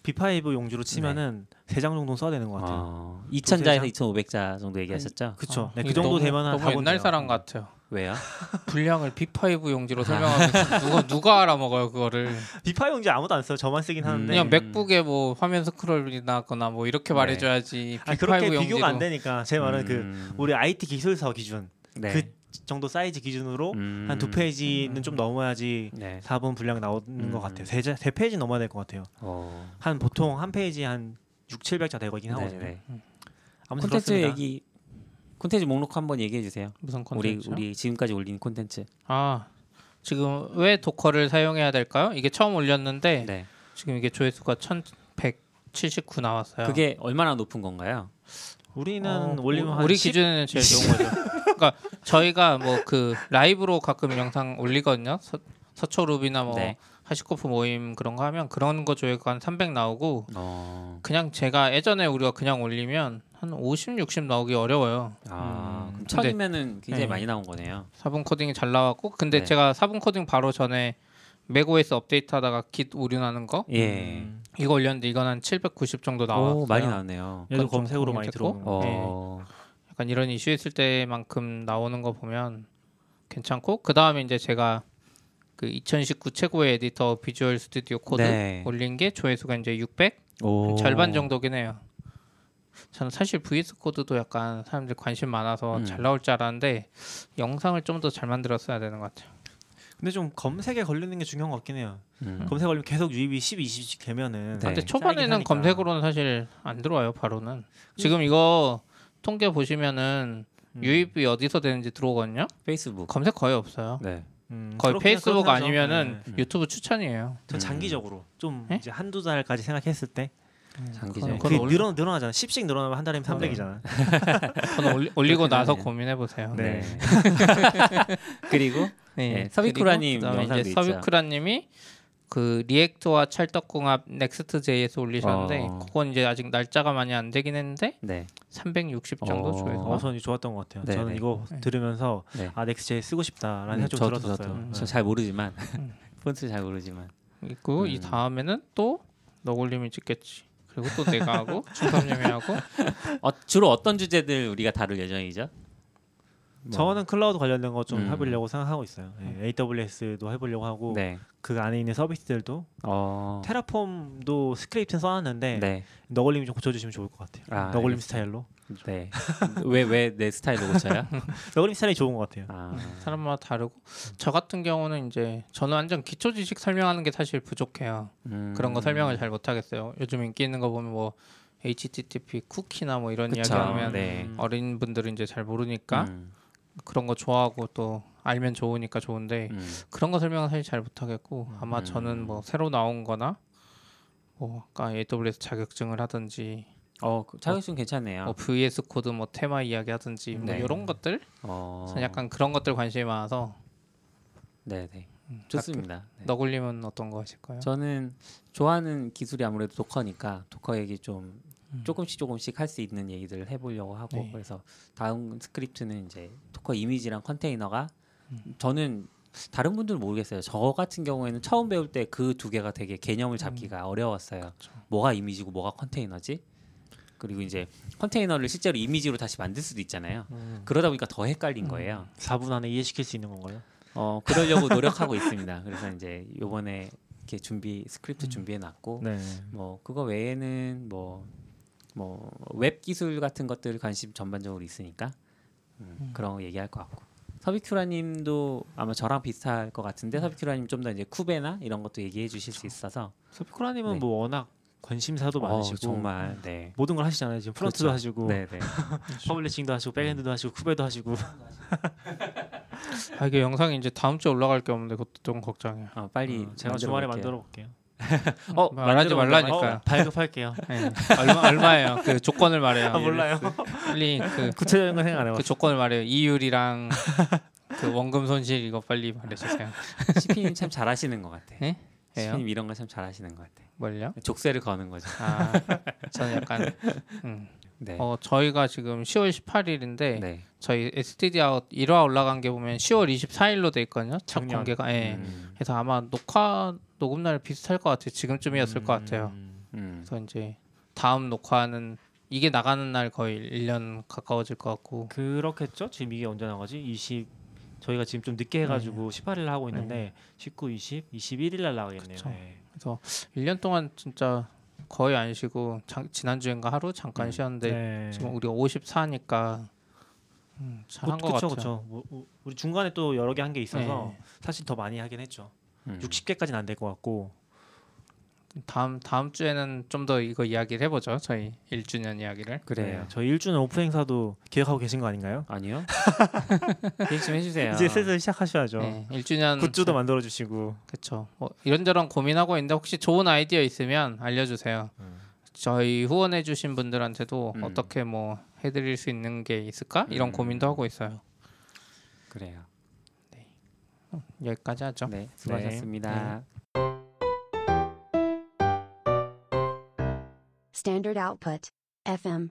B5 용지로 치면은 세장 정도 써야 되는 것 같아요. 어, 2,000자에서 세 2,500자 정도 얘기하셨죠? 그쵸. 어, 네, 그 정도 너무- 되면 너무 옛날 사람 같아요. 왜요? <laughs> 분량을 B5 용지로 설명하면 누가 누가 알아먹어요 그거를? B5 용지 아무도 안 써요. 저만 쓰긴 하는데. 그냥 음. MacBook에 뭐 화면 스크롤이 나거나 뭐 이렇게 네. 말해줘야지. B5 그렇게 용지로 비교가 안 되니까 제 말은 그 음, 우리 IT 기술서 기준 네. 그 정도 사이즈 기준으로 음, 한두 페이지는 음. 좀 넘어야지 네. 4분 분량 나오는 음. 것 같아요. 세, 자- 세 페이지 넘어야 될 것 같아요. 어. 한 보통 한 페이지 한 6, 700자 되거긴 하거든요. 네, 네. 아무튼 콘텐츠 그렇습니다. 얘기 콘텐츠 목록 한번 얘기해 주세요. 무슨 우리 콘텐츠? 우리 지금까지 올린 콘텐츠. 아 지금 왜 도커를 사용해야 될까요? 이게 처음 올렸는데 네. 지금 이게 조회수가 1179 나왔어요. 그게 얼마나 높은 건가요? 우리는 어, 올리면 한 우리 10? 기준에는 제일 좋은 거죠. <laughs> 그러니까 저희가 뭐 그 라이브로 가끔 영상 올리거든요. 서, 서초룹이나 뭐 네. 하시코프 모임 그런 거 하면 그런 거 조회가 한 300 나오고 어. 그냥 제가 예전에 우리가 그냥 올리면 한 50, 60 나오기 어려워요. 아, 음, 그럼 천이면은 굉장히 네. 많이 나온 거네요. 4분 코딩이 잘 나왔고 근데 네. 제가 4분 코딩 바로 전에 macOS 업데이트하다가 Git 오류나는 거 예. 음, 이거 올렸는데 이건 한 790 정도 나왔어요. 오, 많이 나왔네요. 얘도 검색으로 많이 거. 어. 약간 이런 이슈 있을 때만큼 나오는 거 보면 괜찮고 그 다음에 이제 제가 그 2019 최고의 에디터 Visual Studio Code 네. 올린 게 조회수가 이제 600 오. 절반 정도긴 해요. 저는 사실 VS Code도 약간 사람들 관심 많아서 음. 잘 나올 줄 알았는데 영상을 좀 더 잘 만들었어야 되는 것 같아요. 근데 좀 검색에 걸리는 게 중요한 것 같긴 해요. 음. 검색 걸리면 계속 유입이 10, 20씩 되면은 네. 근데 쌓이긴 초반에는. 검색으로는 사실 안 들어와요. 바로는 지금 이거 통계 보시면은 음. 유입이 어디서 되는지 들어오거든요. 페이스북. 검색 거의 없어요. 네. 음, 거의 페이스북. 아니면은 네. 유튜브 추천이에요. 전 음. 장기적으로 좀 네? 이제 한두 달까지 생각했을 때 장기적으로. 그게 그건 늘어 늘어나잖아. 10씩 늘어나면 한 달이면 300이잖아. 저는 <laughs> 올리, 올리고 그렇긴 나서. 고민해 보세요. 네. <laughs> 그리고 네, 서비큐라님 있죠. 서비큐라님이 그 React와 찰떡궁합 Next.js 올리셨는데 어. 그건 이제 아직 날짜가 많이 안 되긴 했는데 네. 360 정도 어. 조회수. 어, 저는 좋았던 것 같아요. 네, 저는 네. 이거 네. 들으면서 네. 아 Next에 쓰고 싶다라는 음, 생각 좀 저도, 들었었어요. 저도. 음. 저 잘 모르지만 음. <laughs> front 잘 모르지만. 있고 이 음. 다음에는 또 너굴님이 찍겠지. 그리고 또 내가 하고 <laughs> 충섭님이 하고 어, 주로 어떤 주제들 우리가 다룰 예정이죠? 뭐. 저는 클라우드 관련된 거좀 음. 해보려고 생각하고 있어요. 예, AWS도 해보려고 하고 네. 그 안에 있는 서비스들도 어. Terraform도 스크립트는 써놨는데 네. 너굴님이 좀 고쳐주시면 좋을 것 같아요. 아, 너굴님 알겠습니다. 스타일로. 네. <laughs> 왜 왜 내 스타일로 고쳐요? <laughs> 너굴님 스타일이 좋은 것 같아요. 아. 사람마다 다르고 저 같은 경우는 이제 저는 완전 기초 지식 설명하는 게 사실 부족해요. 음. 그런 거 설명을 잘 못하겠어요. 요즘 인기 있는 거 보면 뭐 HTTP 쿠키나 뭐 이런 그쵸. 이야기 하면 네. 음. 어린 분들은 이제 잘 모르니까 음, 그런 거 좋아하고 또 알면 좋으니까 좋은데 음. 그런 거 설명은 사실 잘 못하겠고 아마 음. 저는 뭐 새로 나온거나 뭐 아까 AWS 자격증을 하든지 어, 그 자격증 괜찮네요. 뭐 VS Code 뭐 테마 이야기 하든지 뭐 네. 이런 것들 어, 약간 그런 것들 관심이 많아서 네, 네. 음, 좋습니다. 네. 너굴님은 어떤 거 하실까요? 저는 좋아하는 기술이 아무래도 Docker니까 Docker 얘기 좀 음. 조금씩 조금씩 할 수 있는 얘기들을 해보려고 하고 네. 그래서 다음 스크립트는 이제 Docker 이미지랑 컨테이너가 음. 저는 다른 분들은 모르겠어요. 저 같은 경우에는 처음 배울 때 그 두 개가 되게 개념을 잡기가 어려웠어요. 음. 그쵸. 뭐가 이미지고 뭐가 컨테이너지? 그리고 이제 컨테이너를 실제로 이미지로 다시 만들 수도 있잖아요. 음. 그러다 보니까 더 헷갈린 음. 거예요. 4분 안에 이해시킬 수 있는 건가요? 어 그러려고 노력하고 있습니다. 그래서 이제 요번에 이렇게 준비 스크립트 음. 준비해 놨고 네. 뭐 그거 외에는 뭐 뭐 웹 기술 같은 것들 관심 전반적으로 있으니까 음, 음. 그런 거 얘기할 것 같고 서비큐라님도 아마 저랑 비슷할 것 같은데 서비큐라님 좀 더 이제 Kube나 이런 것도 얘기해 주실 수 있어서 서비큐라님은 네. 뭐 워낙 관심사도 어, 많으시고 정말 네 모든 걸 하시잖아요. 지금 front도 그렇죠. 하시고 네네 <laughs> publishing도 하시고 backend도 하시고 쿠베도 하시고 아 이게 영상이 이제 다음 주에 올라갈 게 없는데 그것도 좀 걱정이에요. 어, 빨리 어, 제가 주말에. 만들어 볼게요. 어 말하지 만들어 말라니까요. 어, 발급할게요. 네. 얼마 얼마예요? 그 조건을 말해요. 아, 몰라요. 빨리 그, <laughs> 구체적인 건 생각 안그 해봤어요. 조건을 말해요. 이율이랑 <laughs> 그 원금 손실 이거 빨리 말해주세요. <laughs> 시피님 참 잘하시는 것 같아. 예? 예요? 시피님 이런 거 참 잘하시는 것 같아. 뭘요? 족쇄를 거는 거죠. 아 저는 약간 음. 네. 어 저희가 지금 10월 18일인데 네. 저희 STD 아웃 1화 올라간 게 보면 10월 24일로 돼 있거든요. 첫 작년. 공개가. 예. 음, 그래서 아마 녹화 녹음 날 비슷할 것 같아요. 지금쯤이었을 것 같아요. 음. 음. 그래서 이제 다음 녹화는 이게 나가는 날 거의 1년 가까워질 것 같고 그렇겠죠? 지금 이게 언제 나가지? 20 저희가 지금 좀 늦게 해가지고 18일 하고 있는데 19, 20, 21일 날 나가겠네요. 그쵸. 네. 그래서 1년 동안 진짜 거의 안 쉬고 장- 지난주엔가 하루 잠깐 음. 쉬었는데 네. 지금 우리가 54니까 음, 잘한 것 같아요. 그렇죠. 뭐, 뭐, 우리 중간에 또 여러 개 한 게 있어서 네. 사실 더 많이 하긴 했죠. 음. 60개까지는 안 될 것 같고 다음 다음 주에는 좀 더 이거 이야기를 해보죠. 저희 1주년 이야기를. 그래요. 네, 저희 1주년 오프 행사도 기획하고 계신 거 아닌가요? 아니요. <laughs> 얘기 좀 해주세요. 이제 슬슬 시작하셔야죠. 네, 1주년 굿즈도 만들어 주시고 그렇죠. 뭐 이런저런 고민하고 있는데 혹시 좋은 아이디어 있으면 알려주세요. 음. 저희 후원해주신 분들한테도 음. 어떻게 뭐 해드릴 수 있는 게 있을까 이런 음. 고민도 하고 있어요. 그래요. 여기까지 하죠. 네, 수고하셨습니다. Standard output. FM.